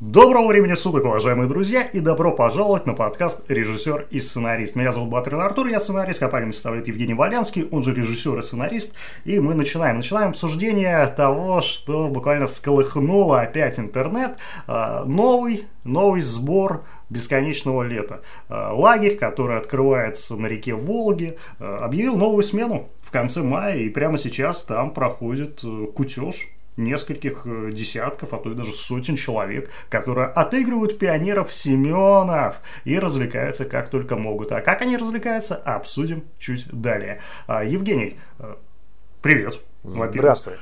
Доброго времени суток, уважаемые друзья, и добро пожаловать на подкаст «Режиссер и сценарист». Меня зовут Батрин Артур, я сценарист, компанию составляет Евгений Валянский, он же режиссер и сценарист, и мы начинаем. Начинаем обсуждение того, что буквально всколыхнуло опять интернет. А, новый, новый сбор бесконечного лета. А, лагерь, который открывается на реке Волги, а, объявил новую смену в конце мая, и прямо сейчас там проходит э, кутеж нескольких э, десятков, а то и даже сотен человек, которые отыгрывают пионеров Семенов и развлекаются как только могут. А как они развлекаются, обсудим чуть далее. А, Евгений, э, привет. Здравствуй.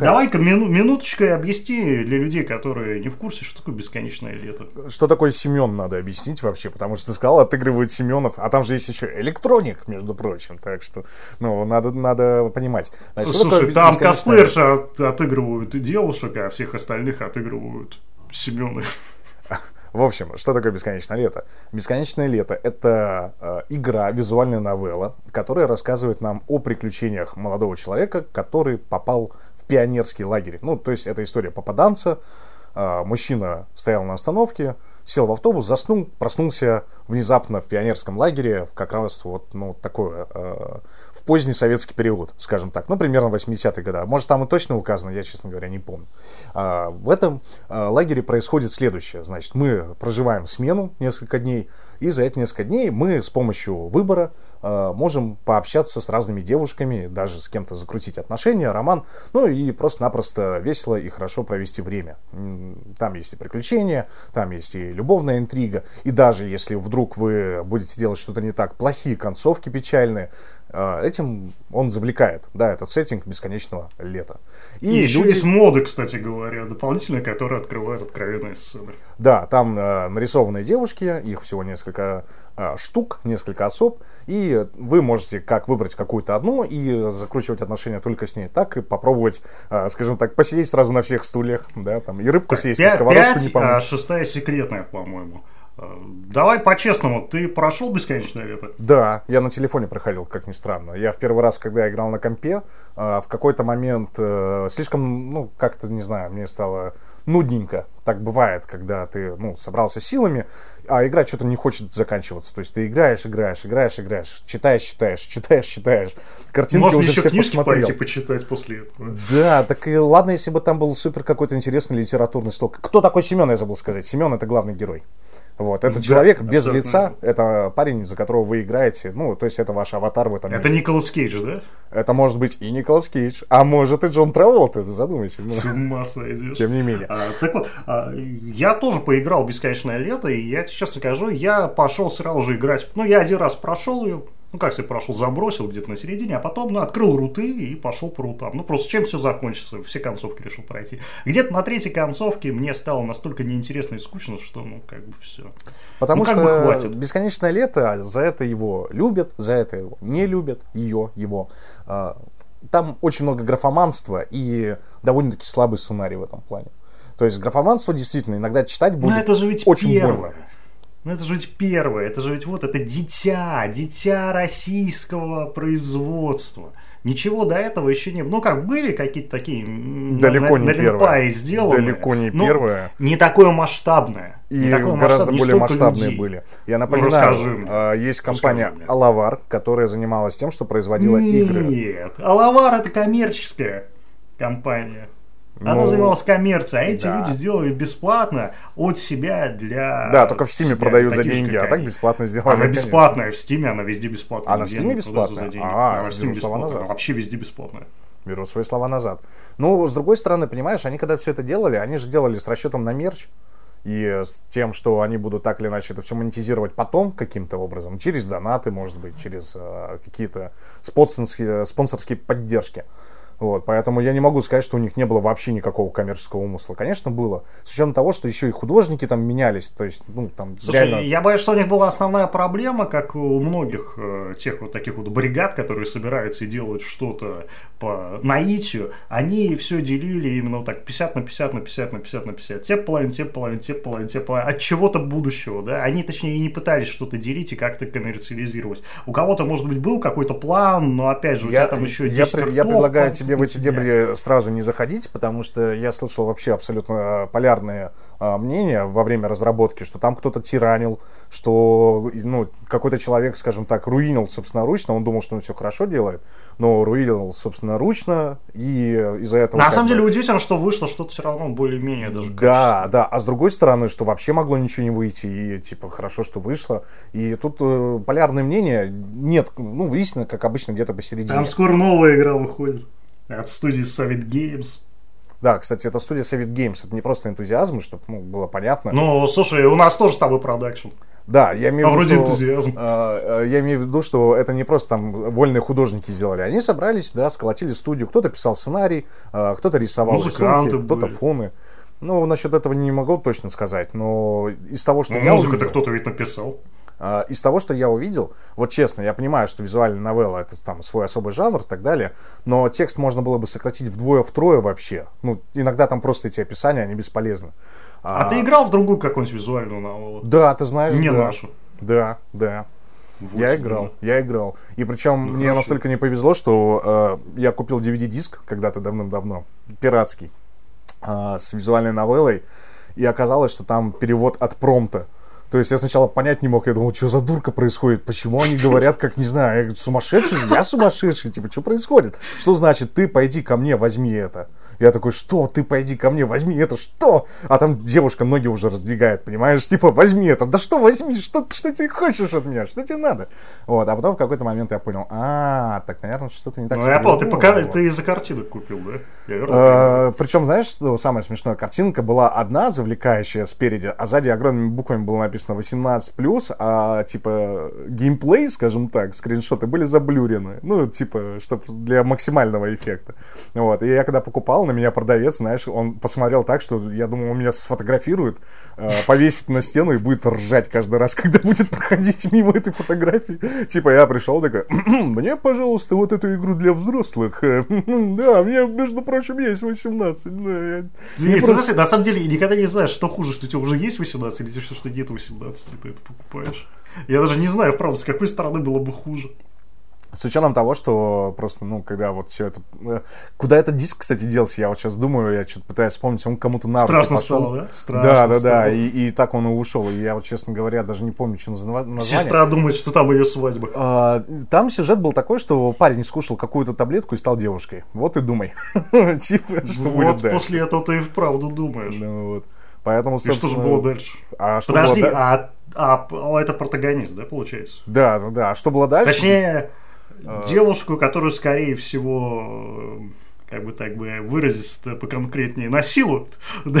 Давай-ка мину, минуточкой объясни для людей, которые не в курсе, что такое бесконечное лето. Что такое Семен, надо объяснить вообще, потому что ты сказал, отыгрывает Семенов, а там же есть еще электроник, между прочим, так что, ну, надо, надо понимать. Значит, Слушай, там косплеерши от, отыгрывают девушек, а всех остальных отыгрывают Семены. В общем, что такое «Бесконечное лето»? «Бесконечное лето» — это э, игра, визуальная новелла, которая рассказывает нам о приключениях молодого человека, который попал в пионерский лагерь. Ну, то есть это история попаданца. Э, мужчина стоял на остановке, сел в автобус, заснул, проснулся внезапно в пионерском лагере, как раз вот ну, такое, э, в поздний советский период, скажем так, ну, примерно 80-е годы. Может, там и точно указано, я, честно говоря, не помню. А, в этом а, лагере происходит следующее. Значит, мы проживаем смену несколько дней, и за эти несколько дней мы с помощью выбора э, можем пообщаться с разными девушками, даже с кем-то закрутить отношения, роман, ну и просто-напросто весело и хорошо провести время. Там есть и приключения, там есть и любовная интрига, и даже если вдруг вы будете делать что-то не так, плохие концовки печальные, э, этим он завлекает, да, этот сеттинг бесконечного лета. И, и еще люди... есть моды, кстати говоря, дополнительные, которые открывают откровенные сцены. Да, там э, нарисованные девушки, их всего несколько а, штук, несколько особ, и вы можете как выбрать какую-то одну и закручивать отношения только с ней, так и попробовать, а, скажем так, посидеть сразу на всех стульях, да, там, и рыбку съесть, 5, и сковородку 5, не помыть. а шестая секретная, по-моему. А, давай по-честному, ты прошел бесконечное лето? Да, я на телефоне проходил, как ни странно. Я в первый раз, когда я играл на компе, в какой-то момент э, слишком, ну, как-то, не знаю, мне стало нудненько. Так бывает, когда ты ну, собрался силами, а игра что-то не хочет заканчиваться. То есть ты играешь, играешь, играешь, играешь, читаешь, читаешь, читаешь, читаешь. Картинки Можно уже еще все книжки посмотрел. пойти почитать после этого. Да, так и ладно, если бы там был супер какой-то интересный литературный стол. Кто такой Семен, я забыл сказать. Семен это главный герой. Вот, это да, человек без лица, это парень, за которого вы играете, ну, то есть это ваш аватар в этом Это мире. Николас Кейдж, да? Это может быть и Николас Кейдж, а может и Джон Траволта, задумайся. Ну, С ума сойдешь. Тем не менее. А, так вот, а, я тоже поиграл «Бесконечное лето», и я честно скажу, я пошел сразу же играть, ну, я один раз прошел ее, ну, как себе прошел, забросил где-то на середине, а потом ну, открыл руты и пошел по рутам. Ну, просто чем все закончится, все концовки решил пройти. Где-то на третьей концовке мне стало настолько неинтересно и скучно, что, ну, как бы все. Потому ну, что хватит. бесконечное лето, за это его любят, за это его не любят, ее, его. А, там очень много графоманства и довольно-таки слабый сценарий в этом плане. То есть графоманство действительно иногда читать будет Но это же ведь очень первое. больно. Ну это же ведь первое, это же ведь вот это дитя, дитя российского производства. Ничего до этого еще не было. Ну как, были какие-то такие Далеко на, не первое. сделаны. Далеко не первое. Не такое масштабное. И не такое гораздо масштабное, более масштабные людей. были. Я ну, напоминаю, ну, мне. А, есть компания Алавар, которая занималась тем, что производила Нет, игры. Нет, Алавар это коммерческая компания. Она ну, занималась коммерцией, а эти да. люди сделали бесплатно от себя для. Да, только в Стиме продают за деньги, а так бесплатно сделали. Она бесплатная в Стиме, она везде бесплатная. Она в Стиме бесплатная? А, она в Стиме бесплатная. Вообще везде бесплатная. Беру свои слова назад. Ну, с другой стороны, понимаешь, они когда все это делали, они же делали с расчетом на мерч и с тем, что они будут так или иначе это все монетизировать потом каким-то образом, через донаты, может быть, через э, какие-то спонсорские, спонсорские поддержки. Вот, поэтому я не могу сказать, что у них не было вообще никакого коммерческого умысла. Конечно, было. С учетом того, что еще и художники там менялись. То есть, ну, там Слушай, реально... я боюсь, что у них была основная проблема, как у многих э, тех вот таких вот бригад, которые собираются и делают что-то по наитию. Они все делили именно вот так 50 на 50 на 50 на 50 на 50. Те половин, те половин, те половин, те половин. От чего-то будущего, да. Они, точнее, и не пытались что-то делить и как-то коммерциализировать. У кого-то, может быть, был какой-то план, но опять же, у я, тебя там еще 10 я, я предлагаю тебе эти дебри сразу не заходить, потому что я слышал вообще абсолютно полярные а, мнения во время разработки, что там кто-то тиранил, что ну, какой-то человек, скажем так, руинил собственноручно, он думал, что он все хорошо делает, но руинил собственноручно, и из-за этого... На самом деле удивительно, что вышло что-то все равно более-менее даже Да, да, а с другой стороны, что вообще могло ничего не выйти, и типа хорошо, что вышло, и тут э, полярное мнение, нет, ну, истина, как обычно, где-то посередине. Там скоро новая игра выходит от студии Soviet Games. Да, кстати, это студия Soviet Games, это не просто энтузиазм, чтобы ну, было понятно. Ну, слушай, у нас тоже с тобой продакшн. Да, я имею а в виду, что, энтузиазм. Э, я имею в виду, что это не просто там вольные художники сделали. Они собрались, да, сколотили студию. Кто-то писал сценарий, э, кто-то рисовал Музыканты рисунки, кто-то фоны. Ну, насчет этого не могу точно сказать, но из того, что ну, я музыку-то увидел, кто-то ведь написал. Uh, из того, что я увидел, вот честно, я понимаю, что визуальная новелла это там свой особый жанр и так далее, но текст можно было бы сократить вдвое-втрое вообще. Ну, иногда там просто эти описания, они бесполезны. А, uh, ты играл в другую какую-нибудь визуальную новеллу? Да, ты знаешь, Не да. нашу. Да, да. Вот я играл, я играл. И причем Ну, мне хорошо. настолько не повезло, что э, я купил DVD-диск когда-то давным-давно, пиратский, э, с визуальной новеллой, и оказалось, что там перевод от промта. То есть я сначала понять не мог, я думал, что за дурка происходит, почему они говорят, как, не знаю, я сумасшедший, я сумасшедший, типа, что происходит? Что значит, ты пойди ко мне, возьми это? Я такой, что, ты пойди ко мне, возьми это, что? А там девушка ноги уже раздвигает, понимаешь, типа, возьми это, да что возьми, что, что ты хочешь от меня, что тебе надо? Вот, а потом в какой-то момент я понял, а, так, наверное, что-то не так. Ну, я понял, ты, пока, ты из-за картинок купил, да? Э, Причем, знаешь, что самое смешное? Картинка была одна, завлекающая спереди, а сзади огромными буквами было написано 18+, а типа геймплей, скажем так, скриншоты были заблюрены. Ну, типа, чтобы для максимального эффекта. Вот. И я когда покупал, на меня продавец, знаешь, он посмотрел так, что я думал, он меня сфотографирует, э, повесит на стену и будет ржать каждый раз, когда будет проходить мимо этой фотографии. Типа, я пришел такой, мне, пожалуйста, вот эту игру для взрослых. Да, мне, между прочим, есть 18. Да, я Ты, не ты просто- знаешь, на самом деле никогда не знаешь, что хуже, что у тебя уже есть 18 или что, что нет 18, и ты это покупаешь. Я даже не знаю, правда, с какой стороны было бы хуже. С учетом того, что просто, ну, когда вот все это... э, Куда этот диск, кстати, делся? Я вот сейчас думаю, я что-то пытаюсь вспомнить, он кому-то на Страшно пошел. стало, да? Страшно да, да, да, стало. и, и так он и ушел. И я вот, честно говоря, даже не помню, что назва- название. Сестра думает, что там ее свадьба. А, Там сюжет был такой, что парень скушал какую-то таблетку и стал девушкой. Вот и думай. Типа, что будет вот после этого ты и вправду думаешь. Ну вот. Поэтому, И что же было дальше? А что Подожди, было а, а, а это протагонист, да, получается? Да, да, да. А что было дальше? Точнее. Девушку, которую, скорее всего, э, как бы так бы выразиться поконкретнее, насилуют. да,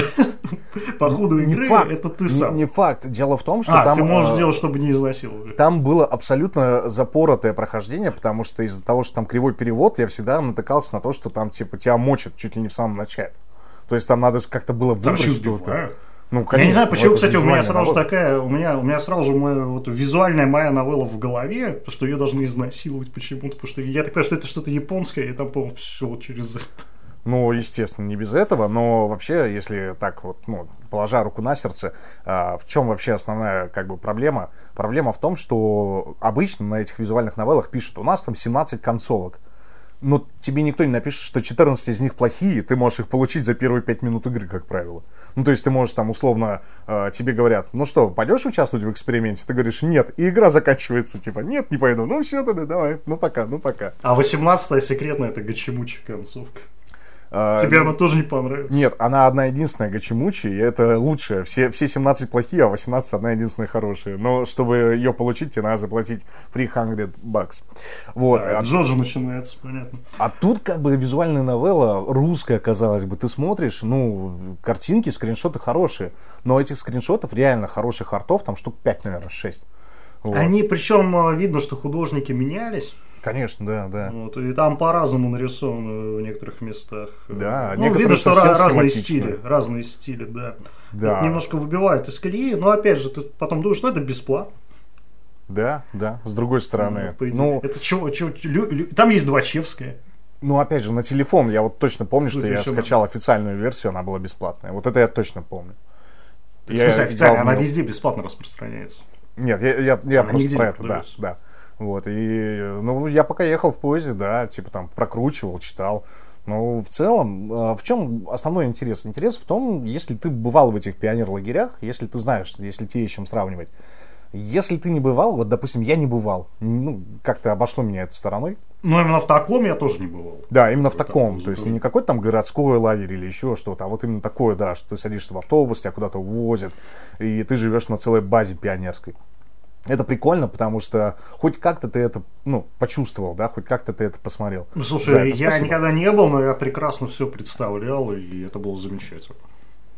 По ходу Не игры факт. это ты Не- сам. Не факт. Дело в том, что А, там... ты можешь э, сделать, чтобы не изнасиловали. Там было абсолютно запоротое прохождение, потому что из-за того, что там кривой перевод, я всегда натыкался на то, что там типа тебя мочат чуть ли не в самом начале. То есть там надо как-то было выбрать еще что-то. Ну, Я не конечно, знаю, ну, почему, это кстати, у меня сразу же такая, у меня, у меня сразу же моя, вот, визуальная моя новелла в голове, что ее должны изнасиловать почему-то, потому что я так понимаю, что это что-то японское, и там, по-моему, все через это. Ну, естественно, не без этого, но вообще, если так вот, ну, положа руку на сердце, а, в чем вообще основная как бы проблема? Проблема в том, что обычно на этих визуальных новеллах пишут, у нас там 17 концовок. Но тебе никто не напишет, что 14 из них плохие, ты можешь их получить за первые 5 минут игры, как правило. Ну, то есть ты можешь там условно, э, тебе говорят, ну что, пойдешь участвовать в эксперименте? Ты говоришь, нет, и игра заканчивается, типа, нет, не пойду. Ну все, тогда давай, ну пока, ну пока. А 18-я секретная это гачимучи концовка. Э, Тебе она тоже не понравится. Нет, она одна единственная Гачимучи, и это лучшая. Все, все 17 плохие, а 18 одна единственная хорошая. Но чтобы ее получить, тебе надо заплатить 300 бакс. Вот. А, А, Джоджо начинается, понятно. а тут как бы визуальная новелла, русская, казалось бы, ты смотришь, ну, картинки, скриншоты хорошие, но этих скриншотов, реально хороших артов, там штук 5, наверное, 6. Вот. Они, причем, э, видно, что художники менялись. Конечно, да, да. Вот, и там по-разному нарисовано в некоторых местах. Да, ну, видно, что разные стили. Разные стили, да. Да. Это немножко выбивает из колеи, но опять же, ты потом думаешь, ну это бесплатно. Да, да. С другой стороны. идее. Ну, это чего, чего- лю- лю- там есть Двачевская. Ну, опять же, на телефон я вот точно помню, что Ну, я телефон. скачал официальную версию, она была бесплатная. Вот это я точно помню. В смысле, официально, она везде бесплатно распространяется. Нет, я, я, я Она просто про это, да, да. Вот, и, ну, я пока ехал в поезде, да, типа там прокручивал, читал. Ну, в целом, э, в чем основной интерес? Интерес в том, если ты бывал в этих пионер-лагерях, если ты знаешь, если тебе чем сравнивать. Если ты не бывал, вот, допустим, я не бывал, ну, как-то обошло меня этой стороной. Но именно в таком я тоже не бывал. Да, именно в таком. То есть не какой-то там городской лагерь или еще что-то, а вот именно такое, да, что ты садишься в автобус, тебя куда-то увозят, и ты живешь на целой базе пионерской. Это прикольно, потому что хоть как-то ты это, ну, почувствовал, да, хоть как-то ты это посмотрел. Ну, слушай, я спасибо. никогда не был, но я прекрасно все представлял, и это было замечательно.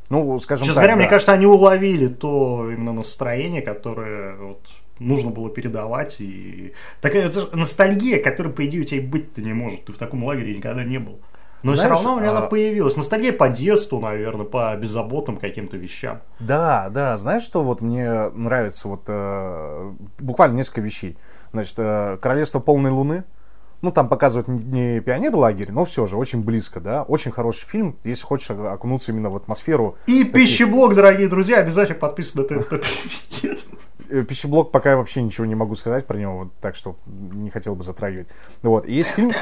Ну, скажем Честно так, говоря, да. мне кажется, они уловили то именно настроение, которое вот нужно было передавать. И такая ностальгия, которая, по идее, у тебя и быть-то не может. Ты в таком лагере никогда не был. Но Знаешь, все равно у меня а... она появилась. Ностальгия по детству, наверное, по беззаботным каким-то вещам. Да, да. Знаешь, что вот мне нравится? Вот э, буквально несколько вещей. Значит, э, Королевство полной луны. Ну, там показывают не пионер лагерь, но все же очень близко, да. Очень хороший фильм, если хочешь окунуться именно в атмосферу. И таких... пищеблок, дорогие друзья, обязательно подписывайтесь на ТНТ. Э, пищеблок пока я вообще ничего не могу сказать про него, так что не хотел бы затрагивать. Вот, есть фильм...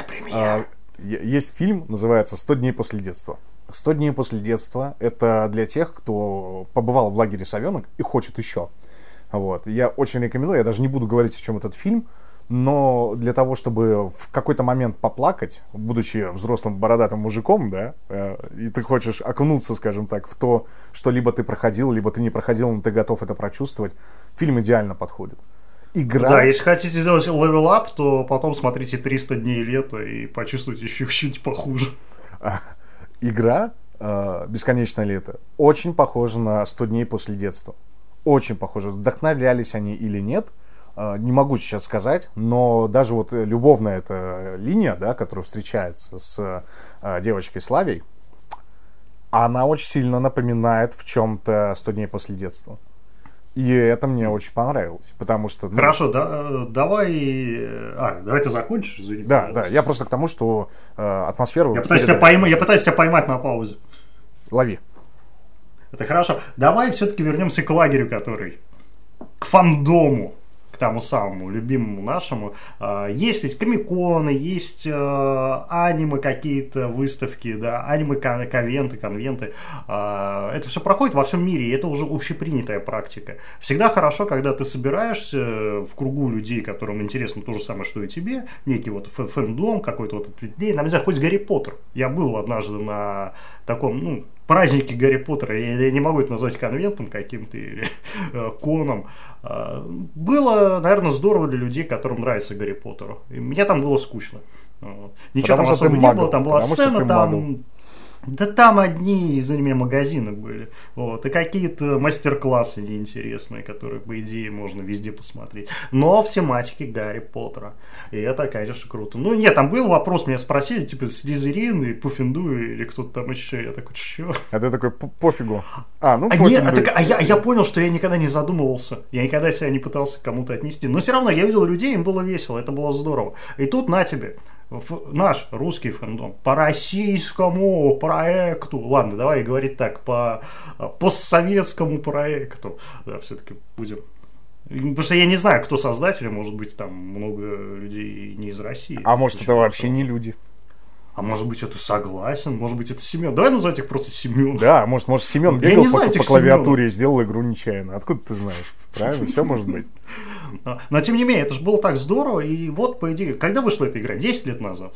Есть фильм, называется «100 дней после детства». «100 дней после детства» — это для тех, кто побывал в лагере «Совенок» и хочет еще. Вот. Я очень рекомендую, я даже не буду говорить, о чем этот фильм, но для того, чтобы в какой-то момент поплакать, будучи взрослым бородатым мужиком, да, э, и ты хочешь окунуться, скажем так, в то, что либо ты проходил, либо ты не проходил, но ты готов это прочувствовать, фильм идеально подходит игра... Да, если хотите сделать level up, то потом смотрите 300 дней лета и почувствуйте еще чуть похуже. Игра э, «Бесконечное лето» очень похожа на 100 дней после детства. Очень похожа. Вдохновлялись они или нет, э, не могу сейчас сказать, но даже вот любовная эта линия, да, которая встречается с э, девочкой Славей, она очень сильно напоминает в чем-то «100 дней после детства». И это мне очень понравилось, потому что... Ну, Хорошо, да, э, давай... Э, а, давай ты закончишь, извини. Да, да, я просто к тому, что э, атмосферу... Я пытаюсь, тебя пойма... я пытаюсь тебя поймать на паузе. Лови. Это хорошо. Давай все-таки вернемся к лагерю, который... К фандому к тому самому любимому нашему. А, есть ведь комиконы, есть э, аниме какие-то выставки, да, аниме конвенты. А, это все проходит во всем мире, и это уже общепринятая практика. Всегда хорошо, когда ты собираешься в кругу людей, которым интересно то же самое, что и тебе, некий вот фэндом, какой-то вот людей, нам нельзя хоть Гарри Поттер. Я был однажды на таком, ну, праздники Гарри Поттера, я, не могу это назвать конвентом каким-то или э, коном. А, было, наверное, здорово для людей, которым нравится Гарри Поттер. И мне там было скучно. Ничего Потому там особо не было, там была сцена, там да там одни, извини меня, магазины были. Вот. И какие-то мастер-классы неинтересные, которые, по идее, можно везде посмотреть. Но в тематике Гарри Поттера. И это, конечно, круто. Ну, нет, там был вопрос, меня спросили, типа, Слизерин и Пуффинду или кто-то там еще. Я такой, что? А ты такой, пофигу. А, ну, а, нет, а, так, а, я, а я понял, что я никогда не задумывался. Я никогда себя не пытался кому-то отнести. Но все равно я видел людей, им было весело, это было здорово. И тут на тебе наш русский фэндом по российскому проекту, ладно, давай говорить так, по а, постсоветскому проекту, да, все-таки будем Потому что я не знаю, кто создатели, может быть, там много людей не из России. А может, это вообще не люди. А может быть, это согласен, может быть, это Семен. Давай назвать их просто Семен. Да, может, может Семен бегал по, знаю, по клавиатуре Семен. и сделал игру нечаянно. Откуда ты знаешь? Правильно, все может быть. Но тем не менее, это же было так здорово. И вот, по идее, когда вышла эта игра? 10 лет назад.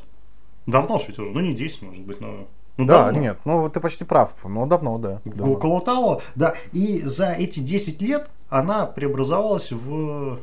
Давно же ведь уже. Ну, не 10, может быть, но... Ну, да, давно. нет, ну ты почти прав, но давно, да. Около того, да. И за эти 10 лет она преобразовалась в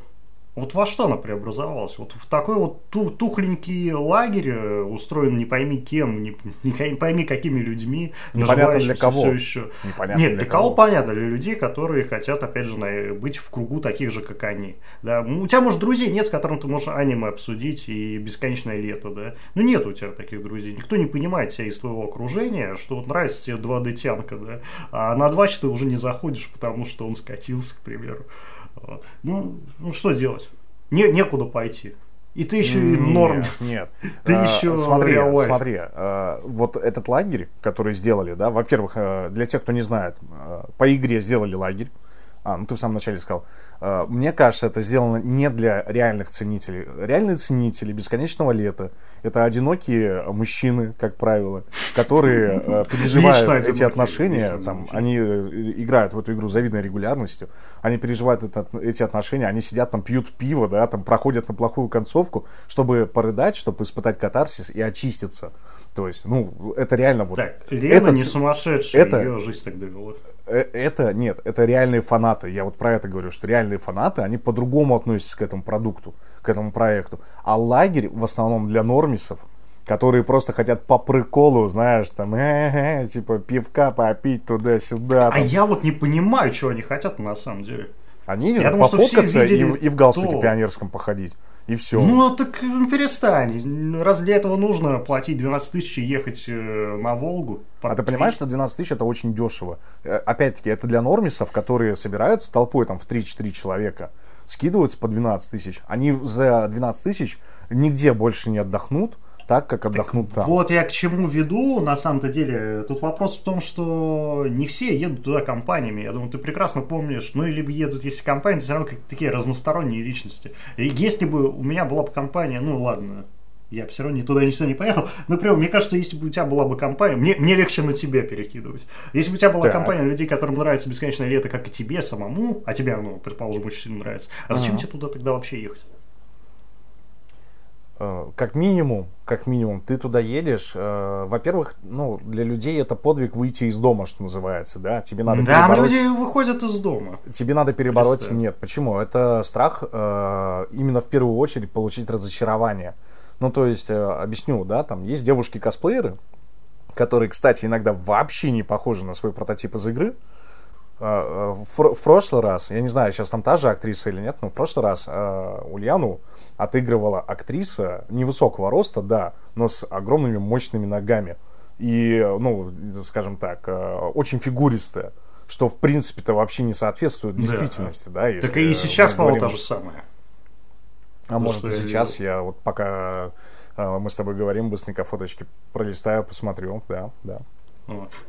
вот во что она преобразовалась? Вот в такой вот тухленький лагерь, э, устроен не пойми кем, не, не пойми какими людьми, непонятно для кого. Все еще. Непонятно Нет, для, для кого. кого понятно, для людей, которые хотят, опять же, быть в кругу таких же, как они. Да? У тебя, может, друзей нет, с которым ты можешь аниме обсудить и бесконечное лето, да? Ну, нет у тебя таких друзей. Никто не понимает тебя из твоего окружения, что вот нравится тебе 2D-тянка, да? А на 2 ты уже не заходишь, потому что он скатился, к примеру. Ну, ну что делать? Не, некуда пойти. И ты еще и норм. Нет, Ты а, еще смотри, смотри. А, вот этот лагерь, который сделали, да, во-первых, а, для тех, кто не знает, а, по игре сделали лагерь. А, ну ты в самом начале сказал. Э, мне кажется, это сделано не для реальных ценителей. Реальные ценители бесконечного лета это одинокие мужчины, как правило, которые э, переживают эти отношения. Там, они э, играют в эту игру завидной регулярностью. Они переживают это, эти отношения, они сидят там, пьют пиво, да, там проходят на плохую концовку, чтобы порыдать, чтобы испытать катарсис и очиститься. То есть, ну, это реально вот. Так, Лена это, не сумасшедшая, это, ее жизнь так довела. Э, это нет, это реальные фанаты. Я вот про это говорю, что реальные фанаты, они по-другому относятся к этому продукту, к этому проекту. А лагерь в основном для нормисов, которые просто хотят по приколу, знаешь, там, э -э, типа пивка попить туда-сюда. А я вот не понимаю, что они хотят на самом деле. Они я пофоткаться и, и в галстуке то... пионерском походить. И все. Ну, так перестань. Раз для этого нужно платить 12 тысяч и ехать э, на Волгу? А ты понимаешь, что 12 тысяч это очень дешево. Э, опять-таки, это для нормисов, которые собираются толпой там в 3-4 человека, скидываются по 12 тысяч. Они за 12 тысяч нигде больше не отдохнут, так, как отдохнут так, там. Вот я к чему веду, на самом-то деле. Тут вопрос в том, что не все едут туда компаниями. Я думаю, ты прекрасно помнишь. Ну, или едут, если компании, то все равно как такие разносторонние личности. И если бы у меня была бы компания, ну, ладно, я бы все равно ни туда, ни сюда не поехал. Но прям, мне кажется, если бы у тебя была бы компания, мне, мне легче на тебя перекидывать. Если бы у тебя была так. компания людей, которым нравится бесконечное лето, как и тебе самому, а тебе оно, предположим, очень сильно нравится, а зачем ага. тебе туда тогда вообще ехать? Э, как минимум, как минимум, ты туда едешь. Э, во-первых, ну, для людей это подвиг выйти из дома, что называется, да. Тебе надо да, перебороть... люди выходят из дома. Тебе надо перебороть... Представь. Нет, почему? Это страх э, именно в первую очередь получить разочарование. Ну, то есть, объясню, да, там есть девушки-косплееры, которые, кстати, иногда вообще не похожи на свой прототип из игры. А, а, в, в прошлый раз, я не знаю, сейчас там та же актриса или нет, но в прошлый раз э, Ульяну отыгрывала актриса невысокого роста, да, но с огромными мощными ногами. И, ну, скажем так, э, очень фигуристая, что, в принципе-то, вообще не соответствует действительности, да. да так и сейчас, по-моему, то же самое. А ну, может и сейчас, я вот пока э, мы с тобой говорим, быстренько фоточки пролистаю, посмотрю, да, да.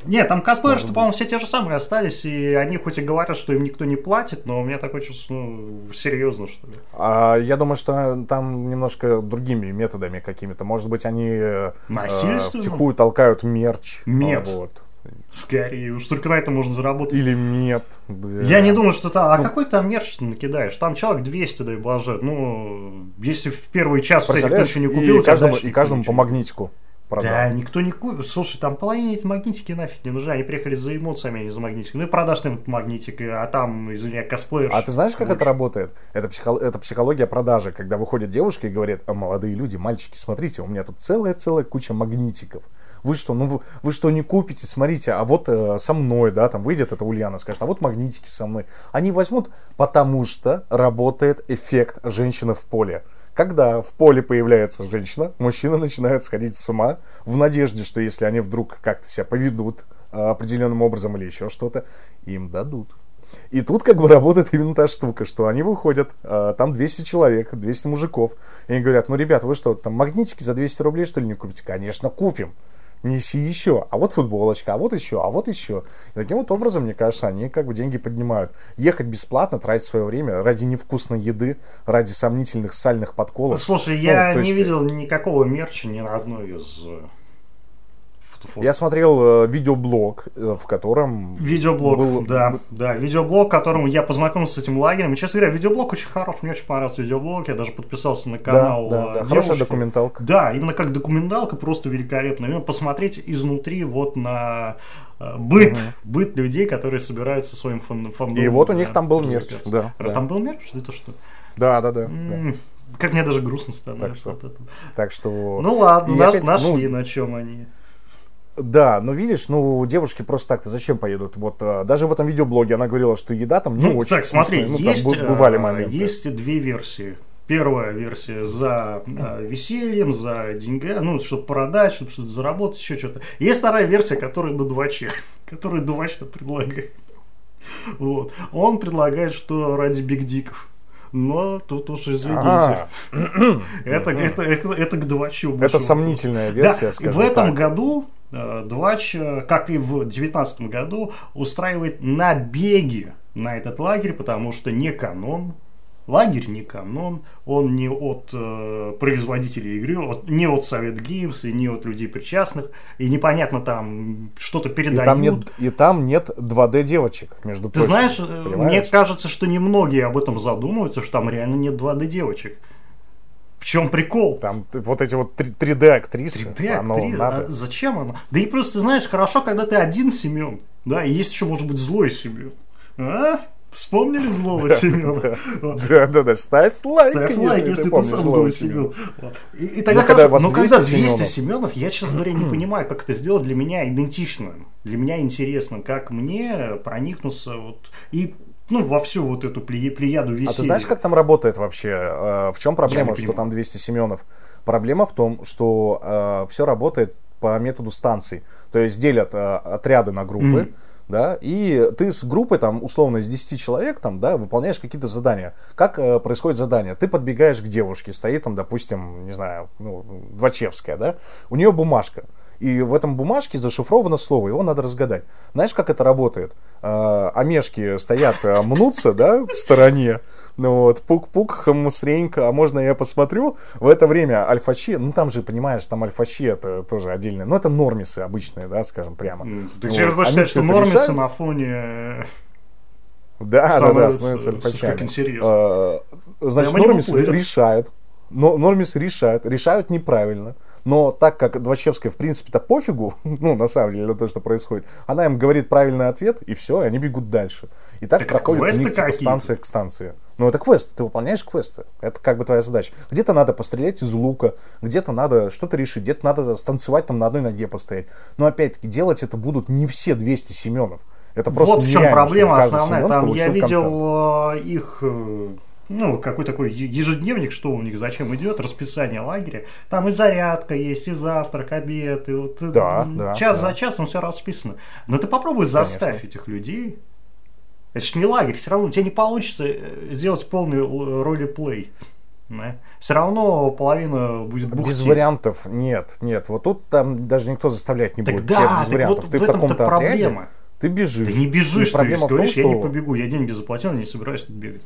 Нет, там косплееры, что, по-моему, все те же самые остались, и они хоть и говорят, что им никто не платит, но у меня такое чувство, ну, серьезно, что ли. А, я думаю, что там немножко другими методами какими-то. Может быть, они э, втихую толкают мерч. Мед. Вот. Скорее, уж только на это можно заработать. Или мед. Да. Я не думаю, что там... А ну, какой там мерч ты накидаешь? Там человек 200, дай боже. Ну, если в первый час ты еще не купил, и каждому, и каждому по магнитику продал. Да, никто не купит. Слушай, там половине эти магнитики нафиг не нужны. Они приехали за эмоциями, а не за магнитикой. Ну и продашь ты магнитик, а там, извини, косплеер. А ты знаешь, как это работает? Это, психо... это психология продажи, когда выходит девушка и говорит, а молодые люди, мальчики, смотрите, у меня тут целая-целая куча магнитиков. Вы что, ну вы, вы что не купите? Смотрите, а вот э, со мной, да, там выйдет эта Ульяна, скажет, а вот магнитики со мной. Они возьмут, потому что работает эффект женщины в поле. Когда в поле появляется женщина, мужчины начинают сходить с ума в надежде, что если они вдруг как-то себя поведут а, определенным образом или еще что-то, им дадут. И тут как бы работает именно та штука, что они выходят, а, там 200 человек, 200 мужиков, и они говорят, ну, ребят, вы что, там магнитики за 200 рублей, что ли, не купите? Конечно, купим неси еще, а вот футболочка, а вот еще, а вот еще. И таким вот образом, мне кажется, они как бы деньги поднимают. Ехать бесплатно, тратить свое время ради невкусной еды, ради сомнительных сальных подколов. Слушай, я ну, не есть... видел никакого мерча ни на одной из э, я смотрел э, видеоблог, э, в котором... Видеоблог, был... да, да, видеоблог, которому я познакомился с этим лагерем. И, честно говоря, видеоблог очень хорош, мне очень понравился видеоблог, я даже подписался на канал Да, да, да. хорошая документалка. Да, именно как документалка, просто великолепно. Именно посмотреть изнутри вот на э, быт, угу. быт людей, которые собираются своим фан фандомом. И вот у них там был мерч, да. Там да. был мерч? Это что? Да, да, да. М-м- да. Как мне даже грустно становится так что, от этого. Так что... Ну ладно, наш, опять, нашли ну, на чем они. Да, но видишь, ну, девушки просто так-то зачем поедут? Вот а, даже в этом видеоблоге она говорила, что еда там, ну, ну очень Так, смотри, ну, есть, там бывали а, моменты. есть две версии. Первая версия за э, весельем, за деньгами, ну, чтобы продать, чтобы что-то заработать, еще что-то. Есть вторая версия, которая на дваче, которую двач-то предлагает. Вот. Он предлагает, что ради бигдиков. Но тут уж извините. Это, это, это, это к двачу. Это сомнительная версия, да, В этом году Двач, как и в 2019 году, устраивает набеги на этот лагерь, потому что не канон, лагерь не канон, он не от э, производителей игры, от, не от Совет Геймс и не от людей причастных, и непонятно там что-то передают. И там нет, и там нет 2D девочек, между Ты прочим. знаешь, э, понимаешь? мне кажется, что немногие об этом задумываются, что там реально нет 2D девочек. В чем прикол? Там вот эти вот 3D-актрисы, 3D, оно актриса, надо. а зачем оно? Да и просто, ты знаешь, хорошо, когда ты один Семен, да, и есть еще, может быть, злой Семен. А? Вспомнили злого Семена? Вот. Да-да-да, ставь лайк, Ставь лайк, если ты сам злой. Семен. И, и тогда Ну, когда хорошо, вас но когда 200 200 Семенов. Семенов, я, честно говоря, не понимаю, как это сделать для меня идентично. Для меня интересно, как мне проникнуться вот, и ну, во всю вот эту пле- плеяду веселья. А ты знаешь, как там работает вообще? Э, В чем проблема, что там 200 Семенов? Проблема в том, что все работает по методу станций. То есть делят э, отряды на группы, Мгм. да, и ты с группой, там, условно, из 10 человек, там, да, выполняешь какие-то задания. Как э, происходит задание? Ты подбегаешь к девушке, стоит там, допустим, не знаю, ну, Двачевская, да, у нее бумажка. И в этом бумажке зашифровано слово, его надо разгадать. Знаешь, как это работает? Омешки стоят, э, мнутся, да, в стороне. Ну вот, пук-пук, хамусренько, а можно я посмотрю? В это время альфачи, ну там же, понимаешь, там альфачи это тоже отдельное, ну это нормисы обычные, да, скажем прямо. Ты Вот. хочешь Они сказать, всё что нормисы решают. на фоне... э, Да, да, да, становятся- слушай, альфачами. Э, Значит, нормисы решают. Но нормисы решают, решают неправильно. Но так как Двачевская, в принципе-то пофигу, ну, на самом деле, на то, что происходит, она им говорит правильный ответ, и все, и они бегут дальше. И так Так проходит у них типа, станция к станции. Ну, это квест, ты выполняешь квесты. Это как бы твоя задача. Где-то надо пострелять из лука, где-то надо что-то решить, где-то надо станцевать там на одной ноге постоять. Но опять-таки делать это будут не все 200 Семенов. Это просто Вот в чем нереально, проблема основная. Там я видел контент. э, их, э, ну, какой такой ежедневник, что у них, зачем идет, расписание лагеря. Там и зарядка есть, и завтрак, обед, и вот э, Да, час да. за часом все расписано. Но ты попробуй заставь этих людей. Это же не лагерь, все равно у тебя не получится э, сделать полный ролеплей. Да? Все равно половина будет бухтеть. Без вариантов нет, нет. Вот тут там даже никто заставлять не Так будет. да, без так вариантов. вот ты в в, таком-то отряде, проблема. ты бежишь. Ты не бежишь, ты проблема в том, говоришь, я не что- побегу, я деньги заплатил, не собираюсь тут бегать.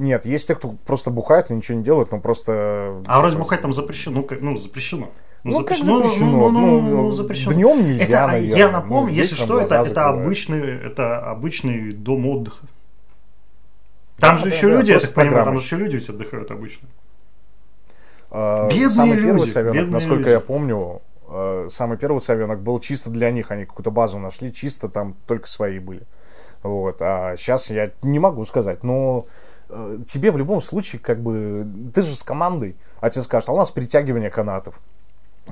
Нет, есть те, кто просто бухает и ничего не делает, но просто... А вроде типа, бухать там запрещено, ну, как, ну запрещено. Ну, как запрещено, запрещено? Ну, ну, Ну, ну, запрещено. днем нельзя, это, наверное. Я Ну, напомню, если вечером что, это, это, обычный, это обычный дом отдыха. Там Да, же да, еще да, люди, я так понимаю, там же еще люди отдыхают обычно. э, Бедные самый люди, первый совенок, бедные насколько люди. я помню, э, самый первый совенок был чисто для них. Они какую-то базу нашли, чисто там только свои были. Вот. А сейчас я не могу сказать, но э, тебе в любом случае, как бы, ты же с командой, а тебе скажут, а у нас притягивание канатов.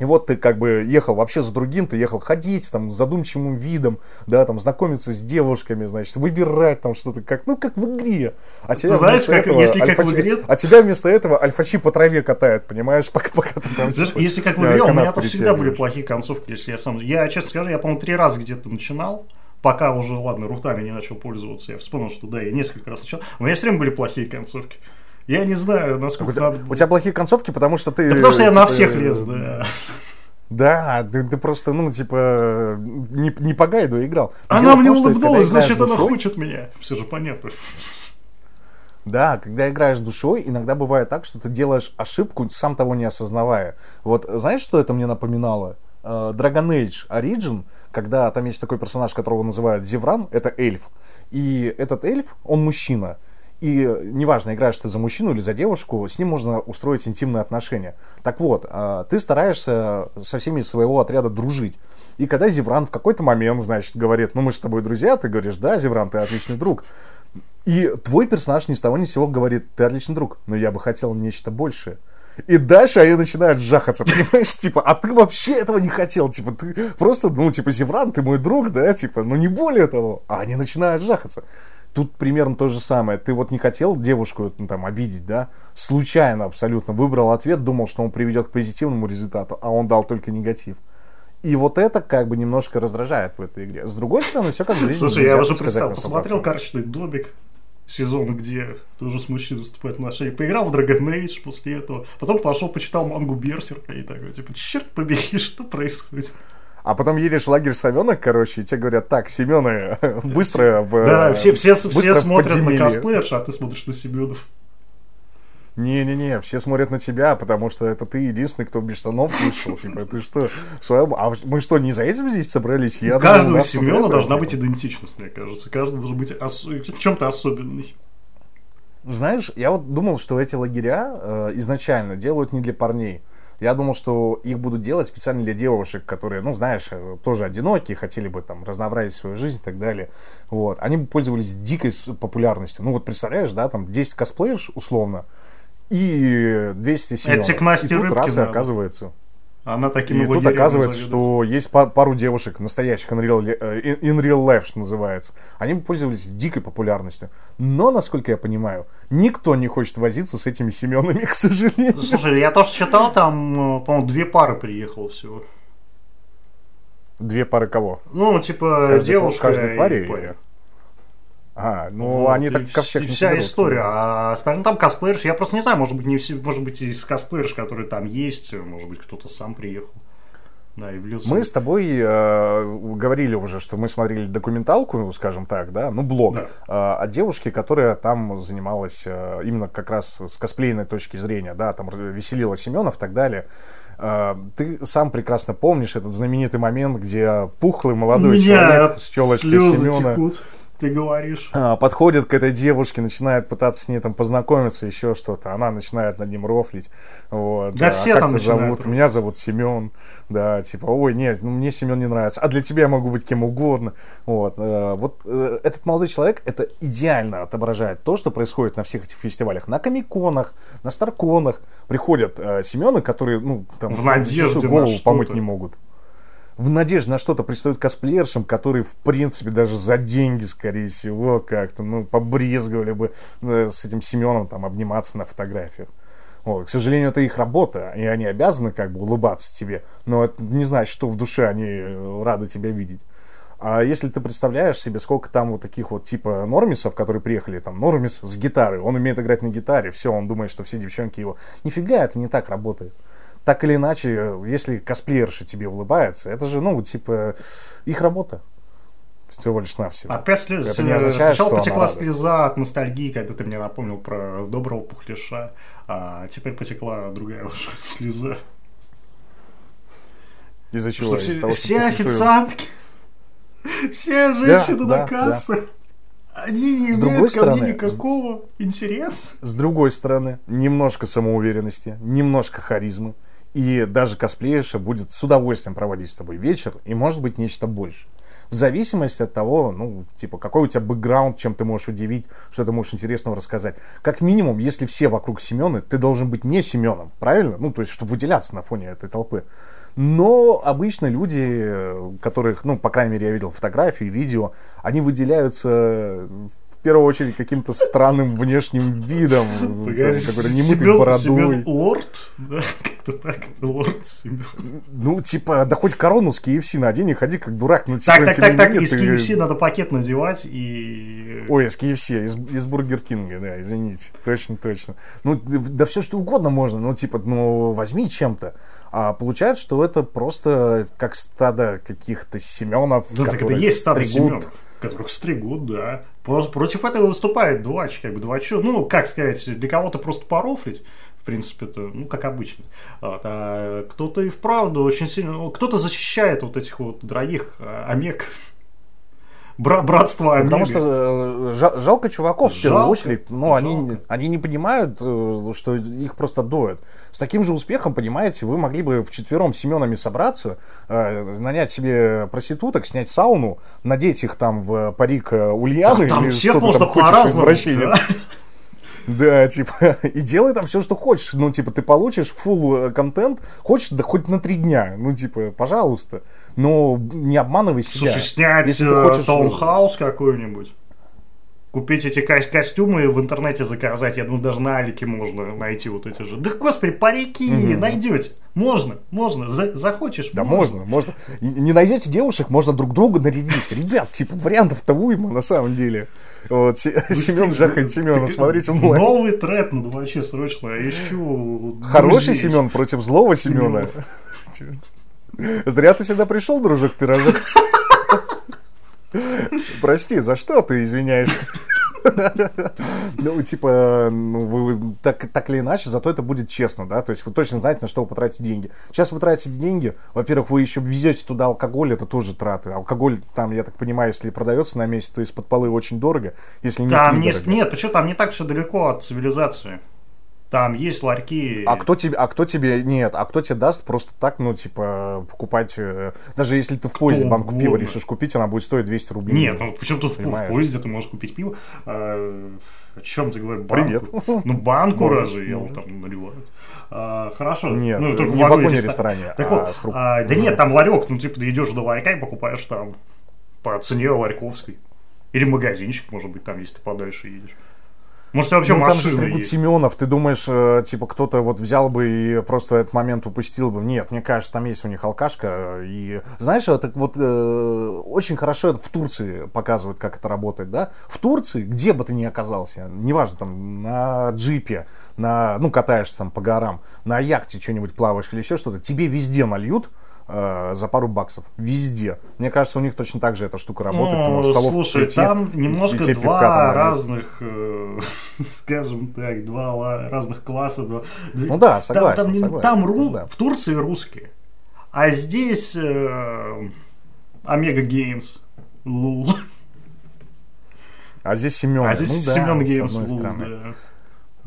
И вот ты как бы ехал вообще за другим, ты ехал ходить там с задумчивым видом, да, там знакомиться с девушками, значит, выбирать там что-то, как, ну, как в игре. А Ты знаешь, как- если как в игре- А тебя вместо этого альфачи по траве катают, понимаешь, пока, пока ты там... Знаешь, типа, если как в э, игре, у меня тут всегда были плохие концовки, если я сам... Я, честно скажу, я, по-моему, три раза где-то начинал, пока уже, ладно, рутами не начал пользоваться. Я вспомнил, что да, я несколько раз начал. У меня все время были плохие концовки. Я не знаю, У насколько тебя, надо... у тебя плохие концовки, потому что ты... Да потому что я на типа, всех лез, да. Да, ты, ты просто, ну, типа, не, не по гайду играл. Она Дело мне том, что улыбнулась, играешь значит, она душой- хочет меня. Все же понятно. Да, когда играешь душой, иногда бывает так, что ты делаешь ошибку, сам того не осознавая. Вот знаешь, что это мне напоминало? Э, Dragon Age Origin, когда там есть такой персонаж, которого называют Зевран, это эльф. И этот эльф, он мужчина. И неважно, играешь ты за мужчину или за девушку, с ним можно устроить интимные отношения. Так вот, э, ты стараешься со всеми своего отряда дружить. И когда Зевран в какой-то момент, значит, говорит, ну мы же с тобой друзья, ты говоришь, да, Зевран, ты отличный друг. И твой персонаж ни с того ни с сего говорит, ты отличный друг, но я бы хотел нечто большее. И дальше они начинают жахаться, понимаешь, типа, а ты вообще этого не хотел, типа, ты просто, ну, типа, Зевран, ты мой друг, да, типа, ну, не более того. А они начинают жахаться. Тут примерно то же самое. Ты вот не хотел девушку ну, там обидеть, да? Случайно абсолютно выбрал ответ, думал, что он приведет к позитивному результату, а он дал только негатив. И вот это как бы немножко раздражает в этой игре. С другой стороны, все как жизни. Слушай, я уже представил, посмотрел 100%. карточный домик, сезон, где тоже с мужчиной вступают в отношения. Поиграл в Dragon Age после этого. Потом пошел, почитал мангу Берсерка и такой, типа, черт побери, что происходит? А потом едешь в лагерь Семенок, короче, и тебе говорят, так, Семены, быстро в Да, все, все, все смотрят на подземелье». косплеерш, а ты смотришь на Семенов. Не-не-не, все смотрят на тебя, потому что это ты единственный, кто без штанов вышел. Типа, ты что, в своем... А мы что, не за этим здесь собрались? Я У думал, каждого Семена это, должна типа. быть идентичность, мне кажется. Каждый должен быть ос- в чем-то особенный. Знаешь, я вот думал, что эти лагеря э, изначально делают не для парней. Я думал, что их будут делать специально для девушек, которые, ну, знаешь, э, тоже одинокие, хотели бы там разнообразить свою жизнь и так далее. Вот. Они бы пользовались дикой популярностью. Ну, вот представляешь, да, там 10 косплеерш, условно, и 200 Семенов. тебе к Насте и тут раз и оказывается. Она такими И тут оказывается, что есть па- пару девушек, настоящих in real, э, in- real life, что называется. Они пользовались дикой популярностью. Но, насколько я понимаю, никто не хочет возиться с этими Семенами, к сожалению. Слушай, я тоже читал, там, э, по-моему, две пары приехало всего. Две пары кого? Ну, типа, Каждой- девушка каждой и твари парень. А, ну Вот, они так ко вс- всех Вся соберутся. история. А остальные там косплеерши, я просто не знаю, может быть, не все, может быть, из косплеерш, которые там есть, может быть, кто-то сам приехал. Да, и влился. Мы с тобой э, говорили уже, что мы смотрели документалку, скажем так, да, ну блог, Да. э, о девушке, которая там занималась э, именно как раз с косплейной точки зрения, да, там веселила Семенов и так далее. Э, ты сам прекрасно помнишь этот знаменитый момент, где пухлый молодой меня человек с челочкой Семена текут, ты говоришь. а, подходит к этой девушке, начинает пытаться с ней там познакомиться, еще что-то. Она начинает над ним рофлить. Вот. Да А все как там зовут? рофлить. Меня зовут Семен. Да, типа, ой, нет, ну, мне Семен не нравится. А для тебя я могу быть кем угодно. Вот. э, Вот э, этот молодой человек, это идеально отображает то, что происходит на всех этих фестивалях. На комиконах, на старконах приходят э, Семены, которые, ну, там, В надежде голову помыть не могут в надежде на что-то предстают косплеершам, которые, в принципе, даже за деньги, скорее всего, как-то, ну, побрезговали бы э, с этим Семеном там обниматься на фотографиях. Вот. К сожалению, это их работа, и они обязаны как бы улыбаться тебе, но это не значит, что в душе они э, рады тебя видеть. А если ты представляешь себе, сколько там вот таких вот типа нормисов, которые приехали, там, нормис с гитарой, он умеет играть на гитаре, все, он думает, что все девчонки его... Нифига, это не так работает. Так или иначе, если косплеерша тебе улыбается, это же, ну, типа, их работа. Всего лишь навсего. Опять слез... Это не означает, Сначала потекла слеза от ностальгии, когда ты мне напомнил про доброго пухляша, а теперь потекла другая уже слеза. Из-за чего? Что все, того, все пухляши- официантки, все женщины да, на кассах, они не С имеют другой ко мне стороны, никакого интереса. С другой стороны, немножко самоуверенности, немножко харизмы. И даже косплеерша будет с удовольствием проводить с тобой вечер, и может быть нечто больше. В зависимости от того, ну, типа, какой у тебя бэкграунд, чем ты можешь удивить, что ты можешь интересного рассказать. Как минимум, если все вокруг Семены, ты должен быть не Семеном, правильно? Ну, то есть, чтобы выделяться на фоне этой толпы. Но обычно люди, которых, ну, по крайней мере, я видел фотографии, видео, они выделяются в первую очередь каким-то странным внешним видом, какой-то немытой бородой. Лорд, да, как-то так, лорд. Ну, типа, да хоть корону с KFC надень и ходи как дурак. Ну, типа, Так, так, так, так, из KFC надо пакет надевать и... Ой, из KFC, из, из Бургер Кинга, да, извините. Точно, точно. Ну, да все что угодно можно, ну, типа, ну, возьми чем-то. А получается, что это просто как стадо каких-то Семенов, Да, так это есть стадо стригут. Семенов, которых стригут, да. Про- Против этого выступает два, как бы два чё- Ну, как сказать, для кого-то просто порофлить. В принципе, это, ну, как обычно. Вот, а кто-то и вправду очень сильно... ну, Кто-то защищает вот этих вот дорогих а, омег. Бра- братство омега. Потому что э, жа- жалко чуваков, в первую Жалко, очередь. Ну, они, жалко. они не понимают, э, что их просто доят. С таким же успехом, понимаете, вы могли бы вчетвером Семенами собраться, э, нанять себе проституток, снять сауну, надеть их там в парик Ульяны. Да, там или всех можно по-разному. Да. Типа, и делай там все, что хочешь. Ну, типа, ты получишь full контент, хочешь, да хоть на три дня. Ну, типа, пожалуйста. Но не обманывай себя. Слушай, снять Если ты э, хочешь, таунхаус какой-нибудь. Купить эти ко- костюмы и в интернете заказать. Я думаю, даже на Алике можно найти вот эти же. Да, господи, парики найдете. Можно, можно. За- захочешь, Да можно, можно. И Не найдете девушек, можно друг друга нарядить. Ребят, типа, вариантов-то уйма, на самом деле. Вот, Се- Семен жахает Семена, смотрите онлайн. Новый тренд надо вообще срочно. А еще Хороший. Семен против злого Семена. Зря ты сюда пришел, дружок пирожок. Прости, за что ты извиняешься? Ну, типа, ну, вы так, так или иначе, зато это будет честно, да, то есть вы точно знаете, на что вы потратите деньги. Сейчас вы тратите деньги, во-первых, вы еще везете туда алкоголь, это тоже траты. Алкоголь там, я так понимаю, если продается на месяц, то из-под полы очень дорого, если не Там не, нет, почему там не так все далеко от цивилизации? Там есть ларьки. А кто тебе, а кто тебе, нет, а кто тебе даст просто так, ну, типа, покупать, э, даже если ты в поезде кто банку пива решишь купить, она будет стоить 200 рублей. Нет, ну, почему ты в, в поезде ты можешь купить пиво? А, о чем ты говоришь? Банку? Привет. Ну, банку разве я там наливаю? А, хорошо. Нет, ну, только не в вагоне-ресторане, так а, вот, а, Да нет, там ларек, ну, типа, ты идешь до ларька и покупаешь там по цене ларьковской. Или магазинчик, может быть, там, если ты подальше едешь. Может, вообще ну, там же стригут Семенов, ты думаешь, э, типа, кто-то вот взял бы и просто этот момент упустил бы? Нет, мне кажется, там есть у них алкашка. И знаешь, это вот э, очень хорошо это в Турции показывают, как это работает, да? В Турции, где бы ты ни оказался, неважно, там, на джипе, на, ну, катаешься там по горам, на яхте что-нибудь плаваешь или еще что-то, тебе везде нальют, э, за пару баксов. Везде. Мне кажется, у них точно так же эта штука работает. Ну, ты слушай, прийти, там немножко два там разных, э, скажем так, два разных класса. Два, ну да, согласен. Там, там, согласен, там ру, да. в Турции русские, а здесь э, Омега Геймс. Лул. А здесь Семен. А здесь ну, Семен да, Геймс. С одной Лул, стороны. Да.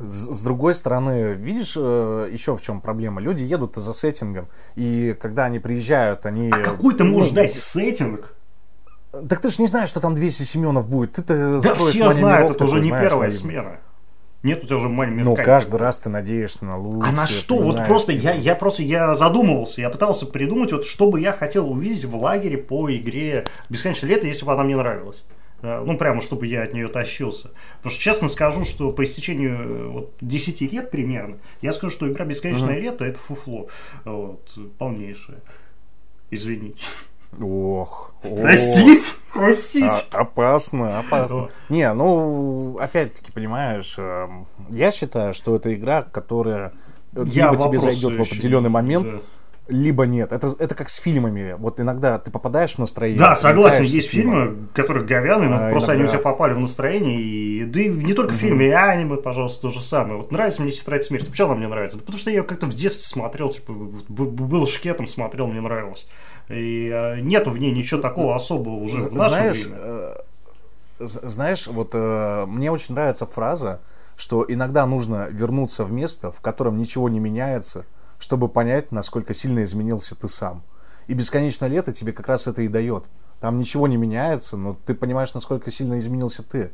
С другой стороны, видишь, э, еще в чем проблема? Люди едут за сеттингом, и когда они приезжают, они... А какой ты можешь ну, дать сеттинг? Так ты же не знаешь, что там 200 Семенов будет. Ты-то да все знают, это уже не первая смена. Нет у тебя уже маленький Ну, каждый раз ты надеешься на лучшее. А на что? Вот просто я, я просто я задумывался, я пытался придумать, вот что бы я хотел увидеть в лагере по игре «Бесконечное лето», если бы она мне нравилась. Э, ну, прямо, чтобы я от нее тащился. Потому что, честно скажу, что по истечению э, вот, 10 лет примерно, я скажу, что игра «Бесконечное uh-huh. лето» — это фуфло. Вот, полнейшее. Извините. Ох. Простите, простите. А, опасно, опасно. Не, ну, опять-таки, понимаешь, эм, я считаю, что это игра, которая я либо тебе зайдет в определенный момент, да либо нет. Это, это как с фильмами. Вот иногда ты попадаешь в настроение. Да, согласен, есть фильмы, которые говяные, но а, просто иногда... они у тебя попали в настроение. И... Да и не только mm-hmm. фильмы, и аниме, пожалуйста, то же самое. Вот нравится мне «Тетрадь смерти». Почему она мне нравится? Да потому что я ее как-то в детстве смотрел, типа, был шкетом, смотрел, мне нравилось. И э, нету в ней ничего такого особого уже в наше знаешь, время. Э, знаешь, вот э, мне очень нравится фраза, что иногда нужно вернуться в место, в котором ничего не меняется, чтобы понять, насколько сильно изменился ты сам. И бесконечное лето тебе как раз это и дает. Там ничего не меняется, но ты понимаешь, насколько сильно изменился ты.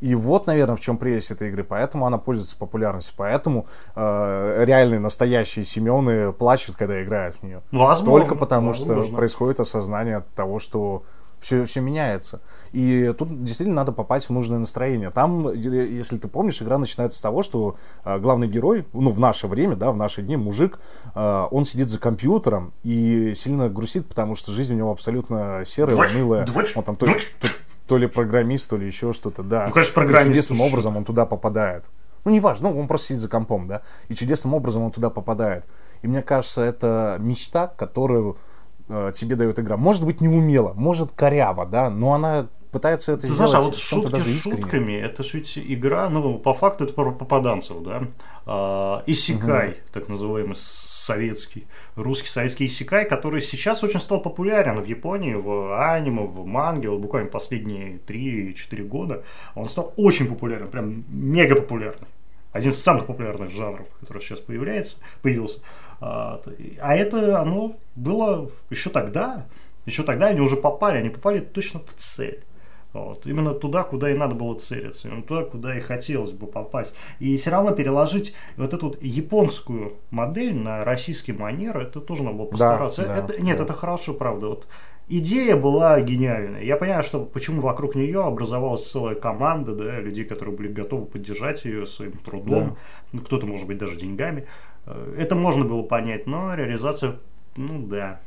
И вот, наверное, в чем прелесть этой игры. Поэтому она пользуется популярностью. Поэтому э, реальные, настоящие Семены плачут, когда играют в нее. Возможно. Только потому, возможно. что происходит осознание того, что все, все меняется. И тут действительно надо попасть в нужное настроение. Там, если ты помнишь, игра начинается с того, что э, главный герой, ну, в наше время, да, в наши дни, мужик, э, он сидит за компьютером и сильно грустит, потому что жизнь у него абсолютно серая, двоч, унылая. Двоч, он там то, то, то ли программист, то ли еще что-то, да. Ну, конечно, программист. И чудесным образом он туда попадает. Ну, неважно, ну, он просто сидит за компом, да, и чудесным образом он туда попадает. И мне кажется, это мечта, которую тебе дает игра. Может быть, неумело, может, коряво, да, но она пытается это Ты сделать. Знаешь, а вот шутки даже шутками, это же ведь игра, ну, по факту это про попаданцев, да. А, Исикай, угу. так называемый советский, русский советский исикай, который сейчас очень стал популярен в Японии, в аниме, в манге, вот буквально последние 3-4 года. Он стал очень популярен, прям мега популярный. Один из самых популярных жанров, который сейчас появляется, появился. А, а это оно было еще тогда, еще тогда они уже попали, они попали точно в цель. Вот. Именно туда, куда и надо было целиться, именно туда, куда и хотелось бы попасть. И все равно переложить вот эту вот японскую модель на российский манер, это тоже надо было постараться. Да, это, да, нет, да. это хорошо, правда. Вот идея была гениальная. Я понимаю, что почему вокруг нее образовалась целая команда да, людей, которые были готовы поддержать ее своим трудом, да. ну, кто-то, может быть, даже деньгами. Э, это можно было понять, но реализация, ну да,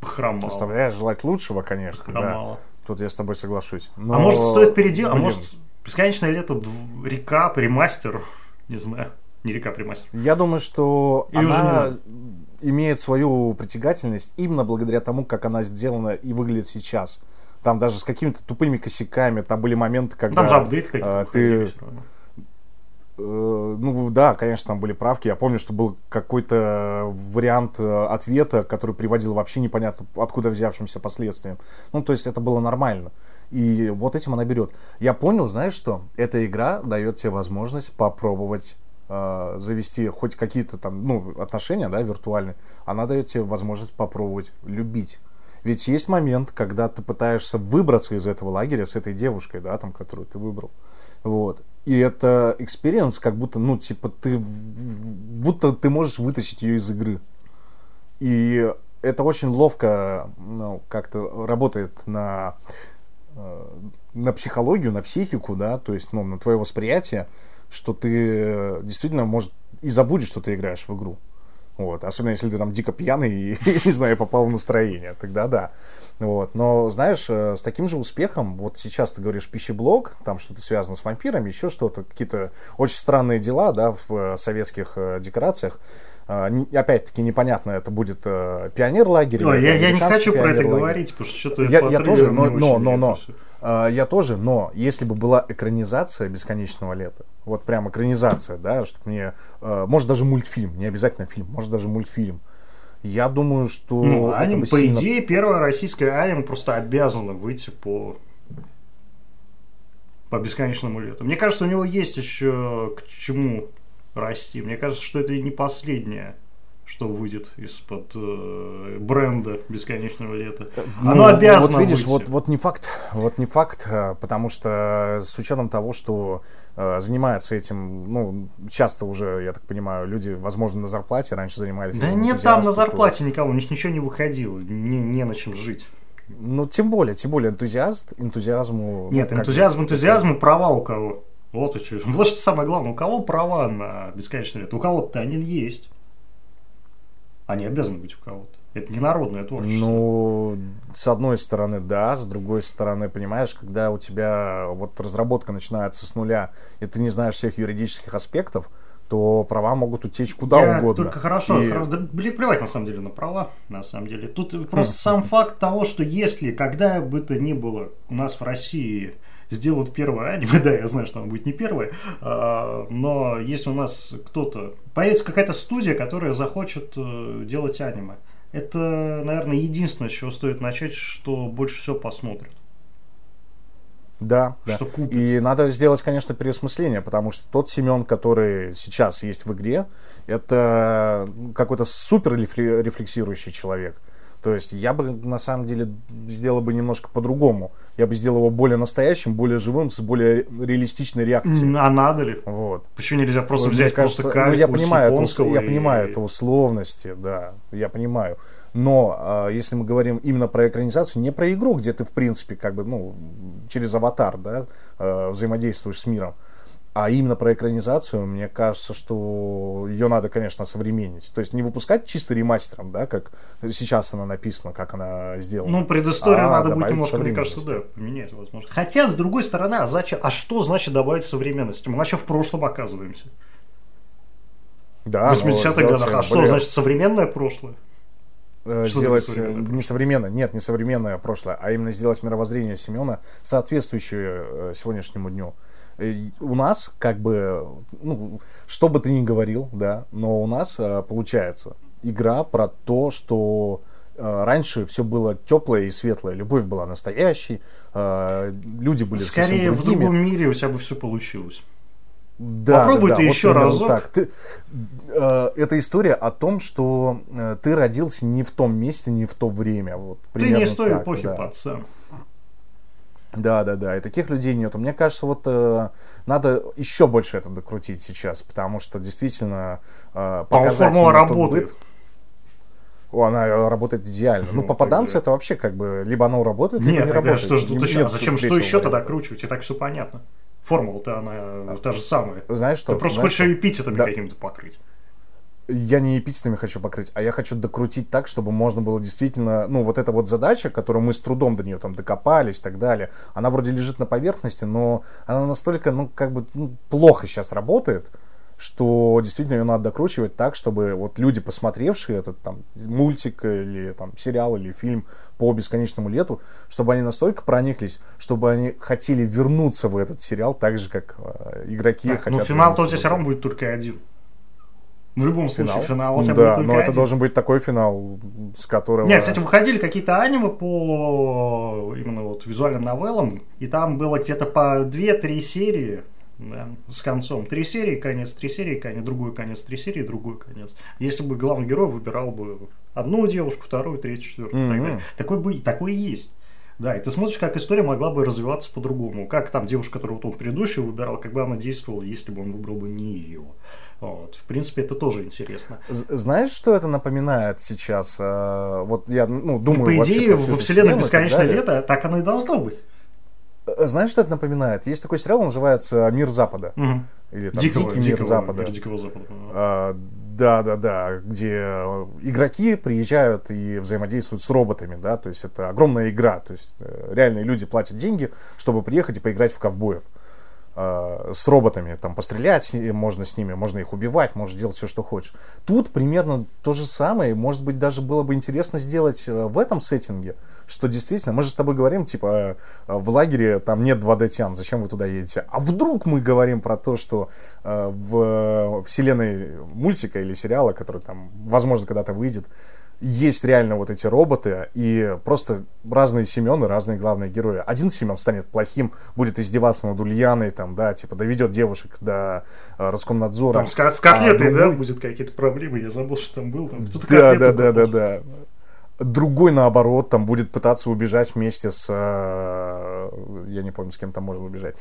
хромала. Оставляешь желать лучшего, конечно. Хромала. Да. Тут я с тобой соглашусь. Но... А может стоит переделать, а может бесконечное лето река, ремастер, не знаю. Не река, ремастер. Я думаю, что Или она... имеет свою притягательность именно благодаря тому, как она сделана и выглядит сейчас. Там даже с какими-то тупыми косяками, там были моменты, когда... Там же апдейт какие-то а, ты, Э, ну да, конечно, там были правки. Я помню, что был какой-то вариант э, ответа, который приводил вообще непонятно откуда взявшимся последствиям. Ну, то есть это было нормально. И вот этим она берет. Я понял, знаешь что? Эта игра дает тебе возможность попробовать э, завести хоть какие-то там, ну, отношения, да, виртуальные. Она дает тебе возможность попробовать любить. Ведь есть момент, когда ты пытаешься выбраться из этого лагеря с этой девушкой, да, там, которую ты выбрал. Вот. И это experience, как будто, ну, типа, ты, будто ты можешь вытащить ее из игры. И это очень ловко, ну, как-то работает на, э, на психологию, на психику, да, то есть, ну, на твое восприятие, что ты действительно, может, и забудешь, что ты играешь в игру. Вот. Особенно если ты там дико пьяный и, не знаю, попал в настроение, тогда да. Вот. Но, знаешь, э, с таким же успехом, вот сейчас ты говоришь пищеблок, там что-то связано с вампирами, еще что-то, какие-то очень странные дела, да, в э, советских э, декорациях. Опять-таки непонятно, это будет пионер лагерь. я, я не хочу про это говорить, потому что что-то я, я тоже, но, но, но, но, а, я тоже, но если бы была экранизация бесконечного лета, вот прям экранизация, да, чтобы мне, может даже мультфильм, не обязательно фильм, может даже мультфильм. Я думаю, что... Ну, аним, по сильно... идее, первая российская аниме просто обязана выйти по по бесконечному лету. Мне кажется, у него есть еще к чему расти. Мне кажется, что это и не последняя что выйдет из-под э, бренда бесконечного лета. Ну, Оно обязано Вот видишь, выйти. вот, вот не факт, вот не факт, э, потому что с учетом того, что э, занимаются этим, ну, часто уже, я так понимаю, люди, возможно, на зарплате раньше занимались. Да нет там на зарплате никого, у них ничего не выходило, не, не на чем жить. Ну, тем более, тем более энтузиаст, энтузиазму... Нет, энтузиазм, энтузиазму, права у кого. Вот, и что. вот что самое главное, у кого права на бесконечное лето? У кого-то они есть. Они обязаны быть у кого-то. Это не народное творчество. Ну, с одной стороны, да, с другой стороны, понимаешь, когда у тебя вот разработка начинается с нуля, и ты не знаешь всех юридических аспектов, то права могут утечь куда Я угодно. Только хорошо, и... хорошо. Да, блин, плевать на самом деле на права, на самом деле. Тут просто сам факт того, что если, когда бы то ни было у нас в России сделают первое аниме, да, я знаю, что оно будет не первое, а, но если у нас кто-то, появится какая-то студия, которая захочет э, делать аниме, это, наверное, единственное, с чего стоит начать, что больше всего посмотрят. Да, что да. Купит. И надо сделать, конечно, переосмысление, потому что тот Семен, который сейчас есть в игре, это какой-то супер рефлексирующий человек. То есть я бы на самом деле сделал бы немножко по-другому. Я бы сделал его более настоящим, более живым, с более реалистичной реакцией. А надо ли? Вот. Почему нельзя просто вот, взять кажется, просто кайф, ну, я понимаю, это, я и... понимаю это условности, да, я понимаю. Но э, если мы говорим именно про экранизацию, не про игру, где ты в принципе как бы ну через аватар, да, э, взаимодействуешь с миром, а именно про экранизацию, мне кажется, что ее надо, конечно, современнить. То есть не выпускать чисто ремастером, да, как сейчас она написана, как она сделана. Ну, предысторию а надо будет немножко, мне кажется, да, поменять, возможно. Хотя, с другой стороны, а зачем? А что значит добавить современности? Мы вообще в прошлом оказываемся. Да, в 80-х годах. А что значит современное прошлое? Э, что сделать э, не современное, нет, не современное прошлое, а именно сделать мировоззрение Семена соответствующее э, сегодняшнему дню у нас, как бы, ну, что бы ты ни говорил, да, но у нас э, получается игра про то, что э, раньше все было теплое и светлое, любовь была настоящей, э, люди были Скорее в другом мире у тебя бы все получилось. Да, Попробуй да, ты да. еще вот разок. Так. Ты, э, это история о том, что э, ты родился не в том месте, не в то время. Вот, ты не с той так, эпохи, да. пацан. Да, да, да. И таких людей нету. Мне кажется, вот э, надо еще больше это докрутить сейчас, потому что действительно э, показать формула работает. Быт, о, она работает идеально. Ну, ну попаданцы тогда... это вообще как бы либо оно работает, либо Нет, не работает. что ждут еще? А зачем что еще тогда кручивать? И так все понятно. Формула-то она а, та же самая. Знаешь что? Ты просто знаешь хочешь что? эпитетами да. какими-то покрыть я не эпитетами хочу покрыть, а я хочу докрутить так, чтобы можно было действительно, ну, вот эта вот задача, которую мы с трудом до нее там докопались и так далее, она вроде лежит на поверхности, но она настолько, ну, как бы, ну, плохо сейчас работает, что действительно ее надо докручивать так, чтобы вот люди, посмотревшие этот там мультик или там сериал или фильм по бесконечному лету, чтобы они настолько прониклись, чтобы они хотели вернуться в этот сериал так же, как э, игроки Так, хотят. ну финал-то у тебя все равно будет только один. В любом Финал? случае, финал у да, но это один. должен быть такой финал, с которого... Нет, кстати, выходили какие-то аниме по именно вот визуальным новеллам, и там было где-то по 2-3 серии да, с концом. Три серии, конец, три серии, конец, другой конец, три серии, другой конец. Если бы главный герой выбирал бы одну девушку, вторую, третью, четвертую, и так далее. Такой, бы, такой и есть. Да, и ты смотришь, как история могла бы развиваться по-другому. Как там девушка, которую вот он предыдущую выбирал, как бы она действовала, если бы он выбрал бы не ее. Вот. В принципе, это тоже интересно. Знаешь, что это напоминает сейчас? Э, Вот я, ну, И, думаю, по вообще идее, всю во вселенной и бесконечное лето так оно и должно быть. Э, Знаешь, что это напоминает? Есть такой сериал, называется «Мир Запада». Или там Дикого, «Дикий мир дикого, Запада». мир Дикого Запада. А, Да, да, да, где э, игроки приезжают и взаимодействуют с роботами, да, то есть это огромная игра, то есть э, реальные люди платят деньги, чтобы приехать и поиграть в ковбоев А, с роботами, там пострелять можно с ними, можно их убивать, можешь делать все, что хочешь. Тут примерно то же самое, может быть, даже было бы интересно сделать э, в этом сеттинге, что действительно, мы же с тобой говорим, типа, э, в лагере там нет 2D тян, зачем вы туда едете? А вдруг мы говорим про то, что э, в вселенной мультика или сериала, который там, возможно, когда-то выйдет, есть реально вот эти роботы, и просто разные Семены, разные главные герои. Один Семен станет плохим, будет издеваться над Ульяной, там, да, типа, доведет девушек до э, Роскомнадзора. Там с, с котлетой, А да, другой- будет какие-то проблемы, я забыл, что там был. Там, Да, да, да, да, да. Другой, наоборот, там будет пытаться убежать вместе с... э, Я не помню, с кем там можно убежать.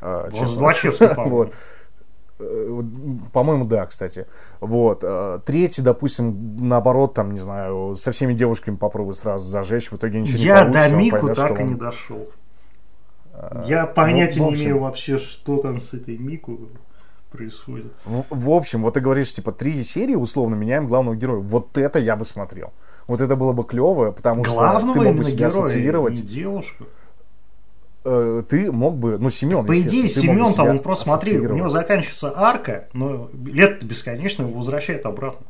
э, по-моему. Вот. Э, По-моему, да, кстати. Вот. э, Третий, допустим, наоборот, там, не знаю, со всеми девушками попробует сразу зажечь, в итоге ничего не Я получится. до он Мику поймет, так что и не он- дошел. э, Я в- понятия не общем, имею вообще, что там с этой Мику происходит. В, в общем, вот ты говоришь, типа, три серии, условно, меняем главного героя. Вот это я бы смотрел. Вот это было бы клево, потому что Главного ты мог бы себя героя, ассоциировать. не девушку. Э, ты мог бы, ну, Семен, По идее, Семен там, он просто, смотри, у него заканчивается арка, но лето бесконечно его возвращает обратно.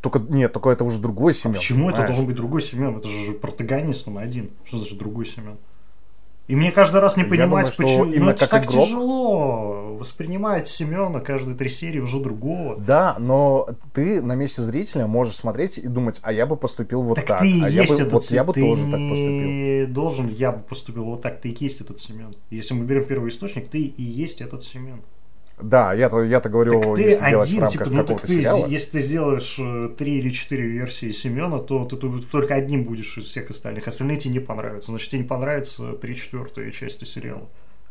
Только, нет, только это уже другой А Семен. почему это понимаешь? должен быть другой Семен? Это же протагонист он один. Что значит другой Семен? И мне каждый раз не Я понимать, думаю, что почему. именно ну, это как так игрок- тяжело воспринимать Семена каждые три серии уже другого. Да, но ты на месте зрителя можешь смотреть и думать, а я бы поступил вот так, так. ты а я бы, этот вот я бы ты тоже не так поступил. должен, я бы поступил вот так, ты и есть этот Семен. Если мы берем первый источник, ты и есть этот Семен. Да, я-то, я-то говорю, Так ты если делать один, рамках типа, ну так ты, сериала. если ты сделаешь э, три или четыре версии Семена, то ты ту- только одним будешь из всех остальных. Остальные тебе не понравятся. Значит, тебе не понравится три четвертые части сериала,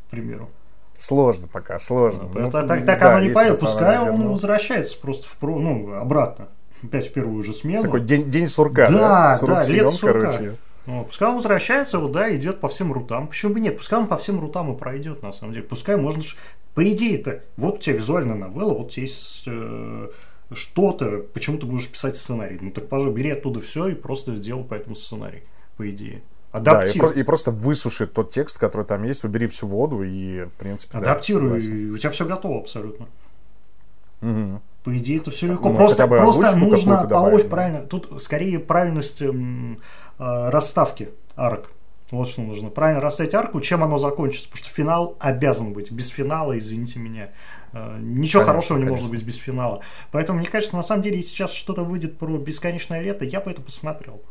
к примеру. Сложно пока, сложно. Ну, Это так, так да, оно не пойдет. Пускай он возвращается просто в про, ну, обратно. Опять в первую же смену. Такой день, день сурка, Да, да? Да, Семен, лет сурка. короче. Ну, пускай он возвращается, вот, да, идет по всем рутам. Почему бы нет? Пускай он по всем рутам и пройдет, на самом деле. Пускай можно... По идее-то, вот у тебя визуальная новелла, вот у тебя есть э, что-то, почему ты будешь писать сценарий. Ну, так, пожалуйста, бери оттуда все и просто сделай по этому сценарий, по идее. Да, и, Адаптируй. про- и просто высуши тот текст, который там есть, убери всю воду и, в принципе, да, Адаптируй, и у тебя все готово абсолютно. Мгм. По идее, это все легко. Ну, просто просто нужно по да. правильно. Тут скорее правильность м, э, расставки арок. Вот что нужно. Правильно расставить арку, чем оно закончится. Потому что финал обязан быть. Без финала, извините меня. э, Ничего Конечно, хорошего не конечно. может быть без финала. Поэтому, мне кажется, на самом деле, если сейчас что-то выйдет про бесконечное лето, я бы это посмотрел.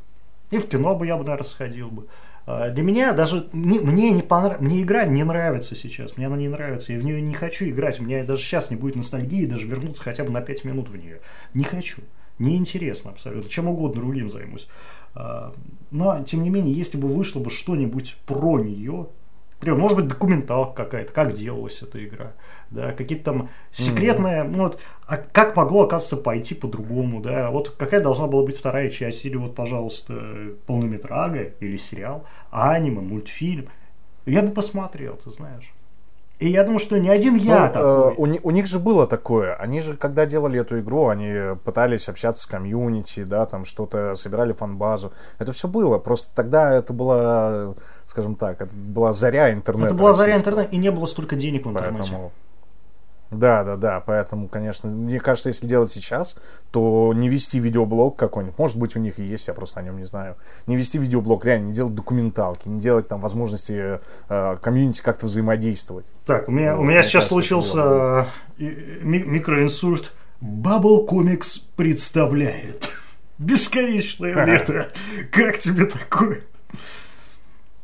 И в кино бы я бы, наверное, сходил бы. А, Для меня даже не- мне не понрав... мне игра не нравится сейчас, мне она не нравится, я в нее не хочу играть, у меня даже сейчас не будет ностальгии даже вернуться хотя бы на 5 минут в нее. Не хочу, неинтересно абсолютно, чем угодно другим займусь. А, Но, тем не менее, если бы вышло бы что-нибудь про нее, Например, может быть, документалка какая-то, как делалась эта игра, да, какие-то там секретные, ну вот, а как могло, оказывается, пойти по-другому, да, вот какая должна была быть вторая часть, или вот, пожалуйста, полнометрага, или сериал, аниме, мультфильм, я бы посмотрел, ты знаешь. И я думаю, что не один я Ну, э, такой. у, ни- у них же было такое. Они же, когда делали эту игру, они пытались общаться с комьюнити, да, там что-то собирали фан-базу. Это все было. Просто тогда это была, скажем так, это была заря интернета. Это была заря российского. интернета, и не было столько денег в интернете. Поэтому... Да, да, да, поэтому, конечно, мне кажется, если делать сейчас, то не вести видеоблог какой-нибудь, может быть, у них и есть, я просто о нем не знаю, не вести видеоблог, реально, не делать документалки, не делать там возможности э, комьюнити как-то взаимодействовать. Так, у меня, ну, у меня сейчас кажется, случился э, ми- микроинсульт. Bubble Comics представляет бесконечное лето. Как тебе такое?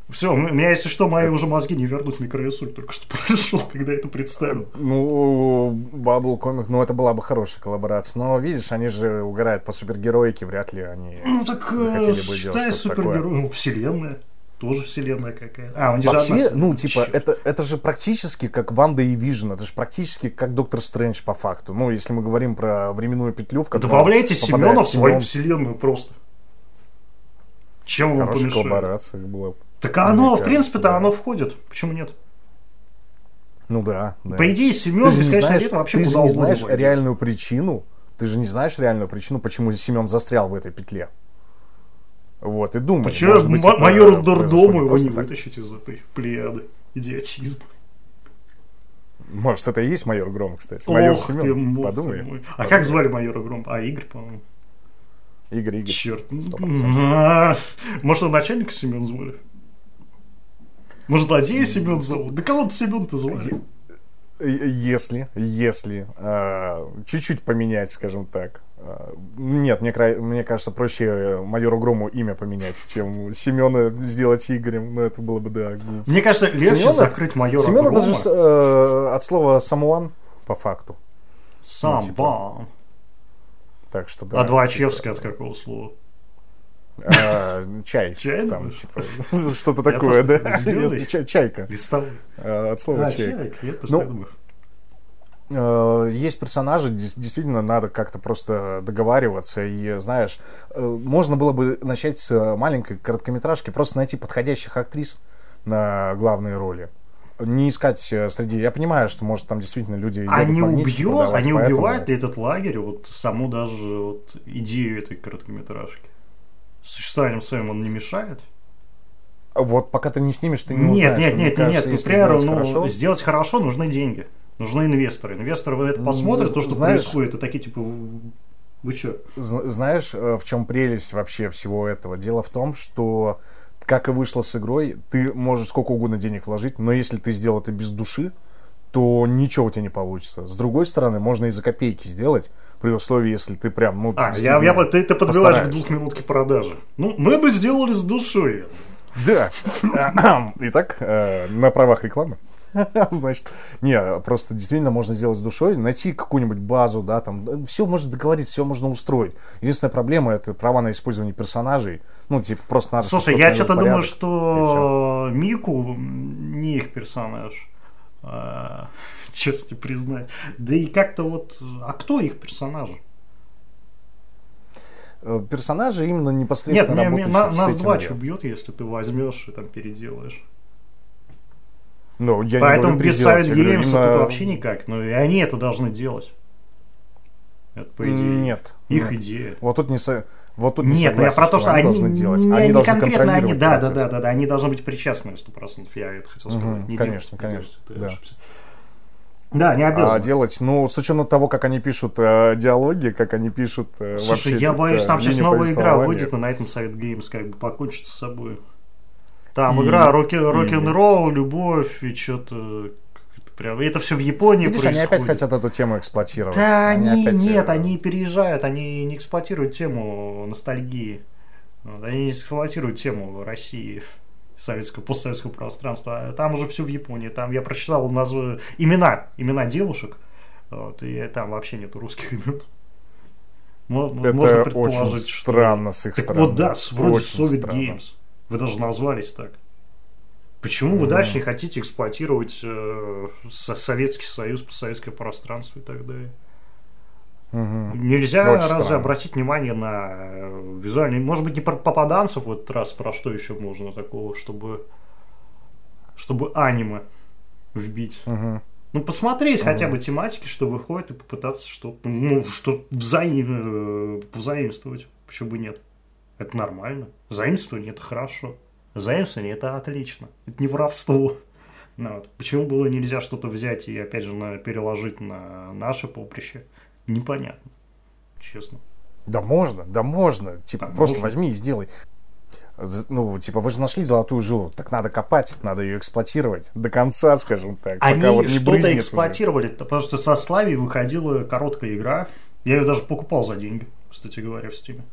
Все, у меня, если что, мои уже мозги не вернут микроинсульт, только что прошел, когда это представил. Ну, Бабл Комик, ну, это была бы хорошая коллаборация. Но, видишь, они же угорают по супергероике, вряд ли они ну, так, э, захотели бы делать что супергерой, ну, вселенная. Тоже вселенная какая-то. А, он Вообще, ну, типа, это, это же практически как Ванда и Вижн, это же практически как Доктор Стрэндж по факту. Ну, если мы говорим про временную петлю, в которой Добавляйте Семена в свою вселенную просто. Чем вам помешает? коллаборация была. Так оно, в принципе-то, да. оно входит. Почему нет? Ну да, да. По идее, Семен Бесконечного лета вообще Ты же не знаешь войдет. реальную причину, ты же не знаешь реальную причину, почему Семен застрял в этой петле. Вот, и думай. Почему может быть, м- майору Дордому его не так. вытащить из этой плеяды? Идиотизм. Может, это и есть майор Гром, кстати. Майор Ох Семен, ты, подумай. Ты а подумай. как звали майора Гром? А, Игорь, по-моему. Игорь, Игорь. Черт. Может, он начальник Семен звали? Может, злодея Семен зовут? Да кого-то Семен-то звали? Если, если э, чуть-чуть поменять, скажем так. Э, нет, мне, мне кажется, проще майору Грому имя поменять, чем Семена сделать Игорем. Ну, это было бы, да. Мне кажется, легче Семена, закрыть майора Семена Грома. Семен это же э, от слова самуан, по факту. Самван. Ну, типа. Так что да. А Двачевский от какого слова? А, чай. Чай? Там, типа, что-то такое, да? Чайка. Листовой. А, от слова чайка. Ну, есть персонажи, действительно надо как-то просто договариваться. И, знаешь, э, можно было бы начать с маленькой короткометражки, просто найти подходящих актрис на главные роли не искать э, среди... Я понимаю, что, может, там действительно люди... Они убьют, они поэтому... убивают ли этот лагерь, вот саму даже вот идею этой короткометражки? Существованием своим он не мешает? Вот пока ты не снимешь, ты не нет, узнаешь. Нет, нет, нет, нет. Например, ну, хорошо... сделать хорошо нужны деньги. Нужны инвесторы. Инвесторы это посмотрят, то, что знаешь, происходит, и такие типа, вы что? Знаешь, э, в чем прелесть вообще всего этого? Дело в том, что как и вышло с игрой, ты можешь сколько угодно денег вложить, но если ты сделал это без души, то ничего у тебя не получится. С другой стороны, можно и за копейки сделать, при условии, если ты прям, ну, А, я, я, ты, ты подбиваешь к двухминутке продажи. Ну, мы бы сделали с душой. Да. Итак, э, на правах рекламы. Значит, не, просто действительно можно сделать с душой, найти какую-нибудь базу, да, там, все можно договориться, все можно устроить. Единственная проблема это права на использование персонажей. Ну, типа, просто надо... Слушай, я что-то думаю, что Мику не их персонаж. Честно признать. Да и как-то вот... А кто их персонажи? Э, персонажи именно непосредственно Нет, мне, на, нас два убьет, если ты возьмешь и там переделаешь. Ну, я Поэтому без Savage Games именно... это вообще никак. Ну, и они это должны делать. Это по идее. Нет. Их нет. идея. Вот тут не со... Вот тут не Нет, согласен, я про то, что, что они должны делать. Они, они должны конкретно они, да, да, да, да, да, они должны быть причастны на 100%. Я это хотел сказать. Угу, не конечно, делать, конечно. Не делать, да. Да, не обязаны. А делать, ну, с учетом того, как они пишут э, диалоги, как они пишут э, Слушай, вообще... я боюсь, там сейчас новая игра выйдет, но на этом Совет Games как бы покончит с собой. Там и, игра рок-н-ролл, любовь и что-то прям. И это все в Японии Видишь, происходит. они опять хотят эту тему эксплуатировать. Да, они, они опять... нет, они переезжают, они не эксплуатируют тему ностальгии. Они не эксплуатируют тему России советского, постсоветского пространства. Там уже все в Японии. Там я прочитал назвы, имена, имена девушек, вот, и там вообще нету русских имен. Можно это очень странно что... с их так стороны. Вот да, вроде Soviet Games. Вы даже назвались так. Почему вы дальше не хотите эксплуатировать э, Советский Союз, постсоветское пространство и так далее? Угу. Нельзя Очень разве странно. обратить внимание на э, визуальный, может быть, не про попаданцев в этот раз, про что еще можно такого, чтобы чтобы аниме вбить. Угу. Ну, посмотреть угу. хотя бы тематики, что выходит, и попытаться что-то, ну, что взаим, э, взаимствовать. Почему бы нет? Это нормально. Заимствование – это хорошо. Заимствование – это отлично. Это не воровство. Ну, вот. Почему было нельзя что-то взять и, опять же, на, переложить на наше поприще? Непонятно, честно. Да можно, да можно. Типа, Так, просто можно. возьми и сделай. Ну, типа, вы же нашли золотую жилу, так надо копать, надо ее эксплуатировать до конца, скажем так. Они пока вот не что-то брызнет уже. эксплуатировали, потому что со Славей выходила короткая игра. Я ее даже покупал за деньги, кстати говоря, в Стиме.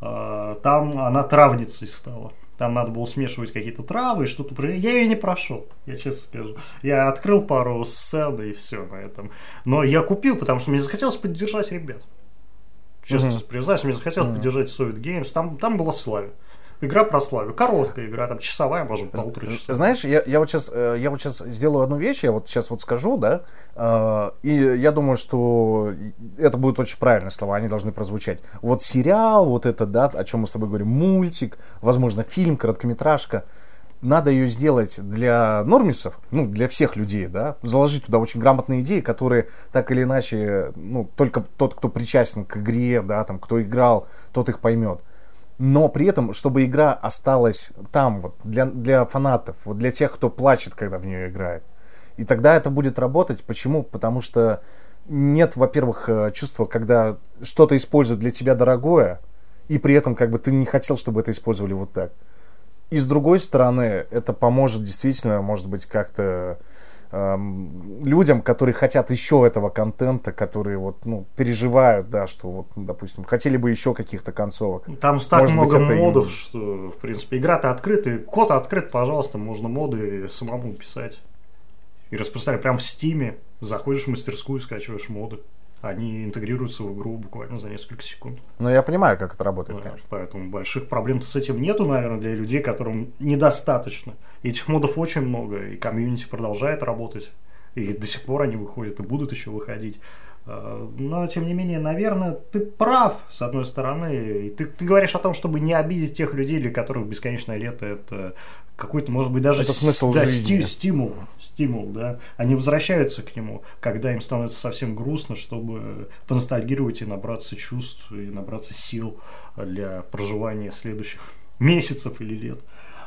А, Там она травницей стала. Там надо было смешивать какие-то травы и что-то. Я ее не прошел, я честно скажу. Я открыл пару сцен и все на этом. Но я купил, потому что мне захотелось поддержать ребят. Честно Мгм. признаюсь, мне захотелось поддержать Soviet Games. Там, там была Славя. Игра про Славю. Короткая игра, там часовая, может, полутора часов. Знаешь, я, я вот сейчас, я вот сейчас сделаю одну вещь, я вот сейчас вот скажу, да, э, и я думаю, что это будут очень правильные слова, они должны прозвучать. Вот сериал, вот это, да, о чем мы с тобой говорим, мультик, возможно, фильм, короткометражка, надо ее сделать для нормисов, ну, для всех людей, да, заложить туда очень грамотные идеи, которые так или иначе, ну, только тот, кто причастен к игре, да, там, кто играл, тот их поймет. Но при этом, чтобы игра осталась там, вот, для, для фанатов, вот для тех, кто плачет, когда в нее играет. И тогда это будет работать. Почему? Потому что нет, во-первых, э, чувства, когда что-то используют для тебя дорогое, и при этом как бы ты не хотел, чтобы это использовали вот так. И с другой стороны, это поможет действительно, может быть, как-то людям, которые хотят еще этого контента, которые вот, ну, переживают, да, что вот, ну, допустим, хотели бы еще каких-то концовок. Там так Может быть, много и- модов, что, в принципе, игра-то открытая. Код открыт, пожалуйста, можно моды самому писать. И распространять прям в Стиме. Заходишь в мастерскую, скачиваешь моды. Они интегрируются в игру буквально за несколько секунд. Но я понимаю, как это работает, Да, конечно. Поэтому больших проблем с этим нету, наверное, для людей, которым недостаточно. Этих модов очень много, и комьюнити продолжает работать. И до сих пор они выходят и будут еще выходить. А, Но, тем не менее, наверное, ты прав, с одной стороны. И ты, ты говоришь о том, чтобы не обидеть тех людей, для которых бесконечное лето это какой-то, может быть, даже Это смысл да, жизни. сти- стимул, стимул, да. Они возвращаются к нему, когда им становится совсем грустно, чтобы поностальгировать и набраться чувств, и набраться сил для проживания следующих месяцев или лет.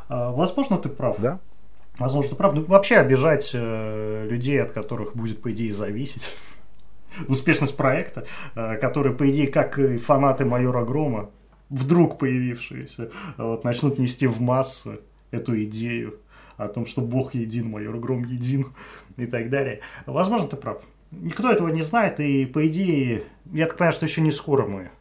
А, Возможно, ты прав. Да? Возможно, ты прав. Ну, вообще обижать э, людей, от которых будет, по идее, зависеть успешность проекта, э, который, по идее, как и фанаты Майора Грома, вдруг появившиеся, вот, начнут нести в массы эту идею о том, что Бог един, Майор Гром един и так далее. Возможно, ты прав. Никто этого не знает, и, по идее, я так понимаю, что еще не скоро мы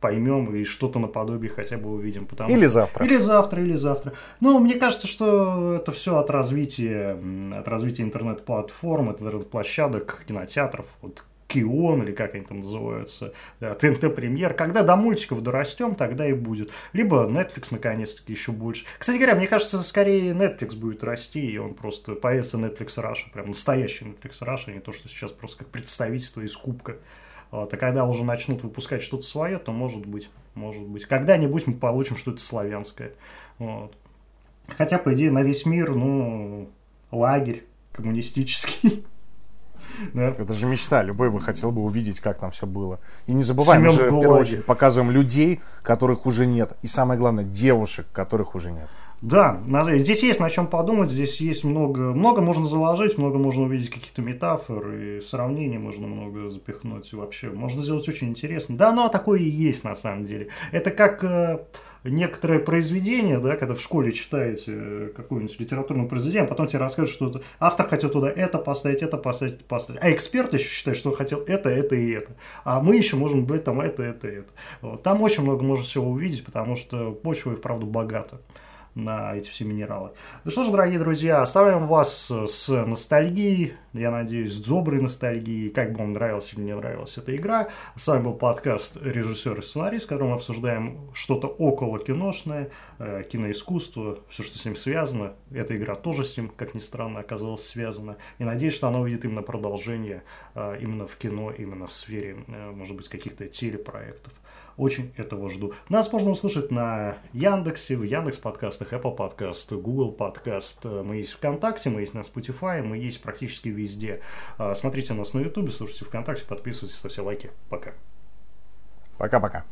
поймем и что-то наподобие хотя бы увидим. Потому Или завтра. Или завтра, или завтра. Ну, мне кажется, что это все от развития, от развития интернет-платформ, интернет-площадок, кинотеатров, вот Кион, или как они там называются, да, ТНТ Премьер. Когда до мультиков дорастем, тогда и будет. Либо Netflix, наконец-таки, еще больше. Кстати говоря, мне кажется, скорее Netflix будет расти, и он просто появится Netflix Russia, прям настоящий Netflix Russia, а не то, что сейчас просто как представительство из кубка. Вот, а когда уже начнут выпускать что-то свое, то может быть, может быть. Когда-нибудь мы получим что-то славянское. Вот. Хотя, по идее, на весь мир, ну, лагерь коммунистический. Да. Это же мечта. Любой бы хотел бы увидеть, как там все было. И не забывай, мы же в первую очередь показываем людей, которых уже нет. И самое главное, девушек, которых уже нет. Да, здесь есть на чем подумать, здесь есть много, много можно заложить, много можно увидеть каких-то метафор и сравнений можно много запихнуть и вообще. Можно сделать очень интересно. Да, оно такое и есть на самом деле. Это как э, некоторое произведение, да, когда в школе читаете э, какое-нибудь литературное произведение, а потом тебе расскажут, что автор хотел туда это поставить, это поставить, это поставить. А эксперт еще считает, что хотел это, это и это. А мы еще можем быть там это, это, это. Там очень много можно всего увидеть, потому что почва и вправду богата на эти все минералы. Ну что ж, дорогие друзья, оставляем вас с ностальгией, я надеюсь, с доброй ностальгией, как бы вам нравилась или не нравилась эта игра. С вами был подкаст «Режиссер и сценарист», в котором мы обсуждаем что-то около киношное, э, киноискусство, все, что с ним связано. Эта игра тоже с ним, как ни странно, оказалась связана. И надеюсь, что она увидит именно продолжение э, именно в кино, именно в сфере, э, может быть, каких-то телепроектов. Очень этого жду. Нас можно услышать на Яндексе, в Яндекс подкастах, Apple подкаст, Google подкаст. Мы есть ВКонтакте, мы есть на Spotify, мы есть практически везде. А, Смотрите нас на Ютубе, слушайте ВКонтакте, подписывайтесь, ставьте лайки. Пока. Пока-пока.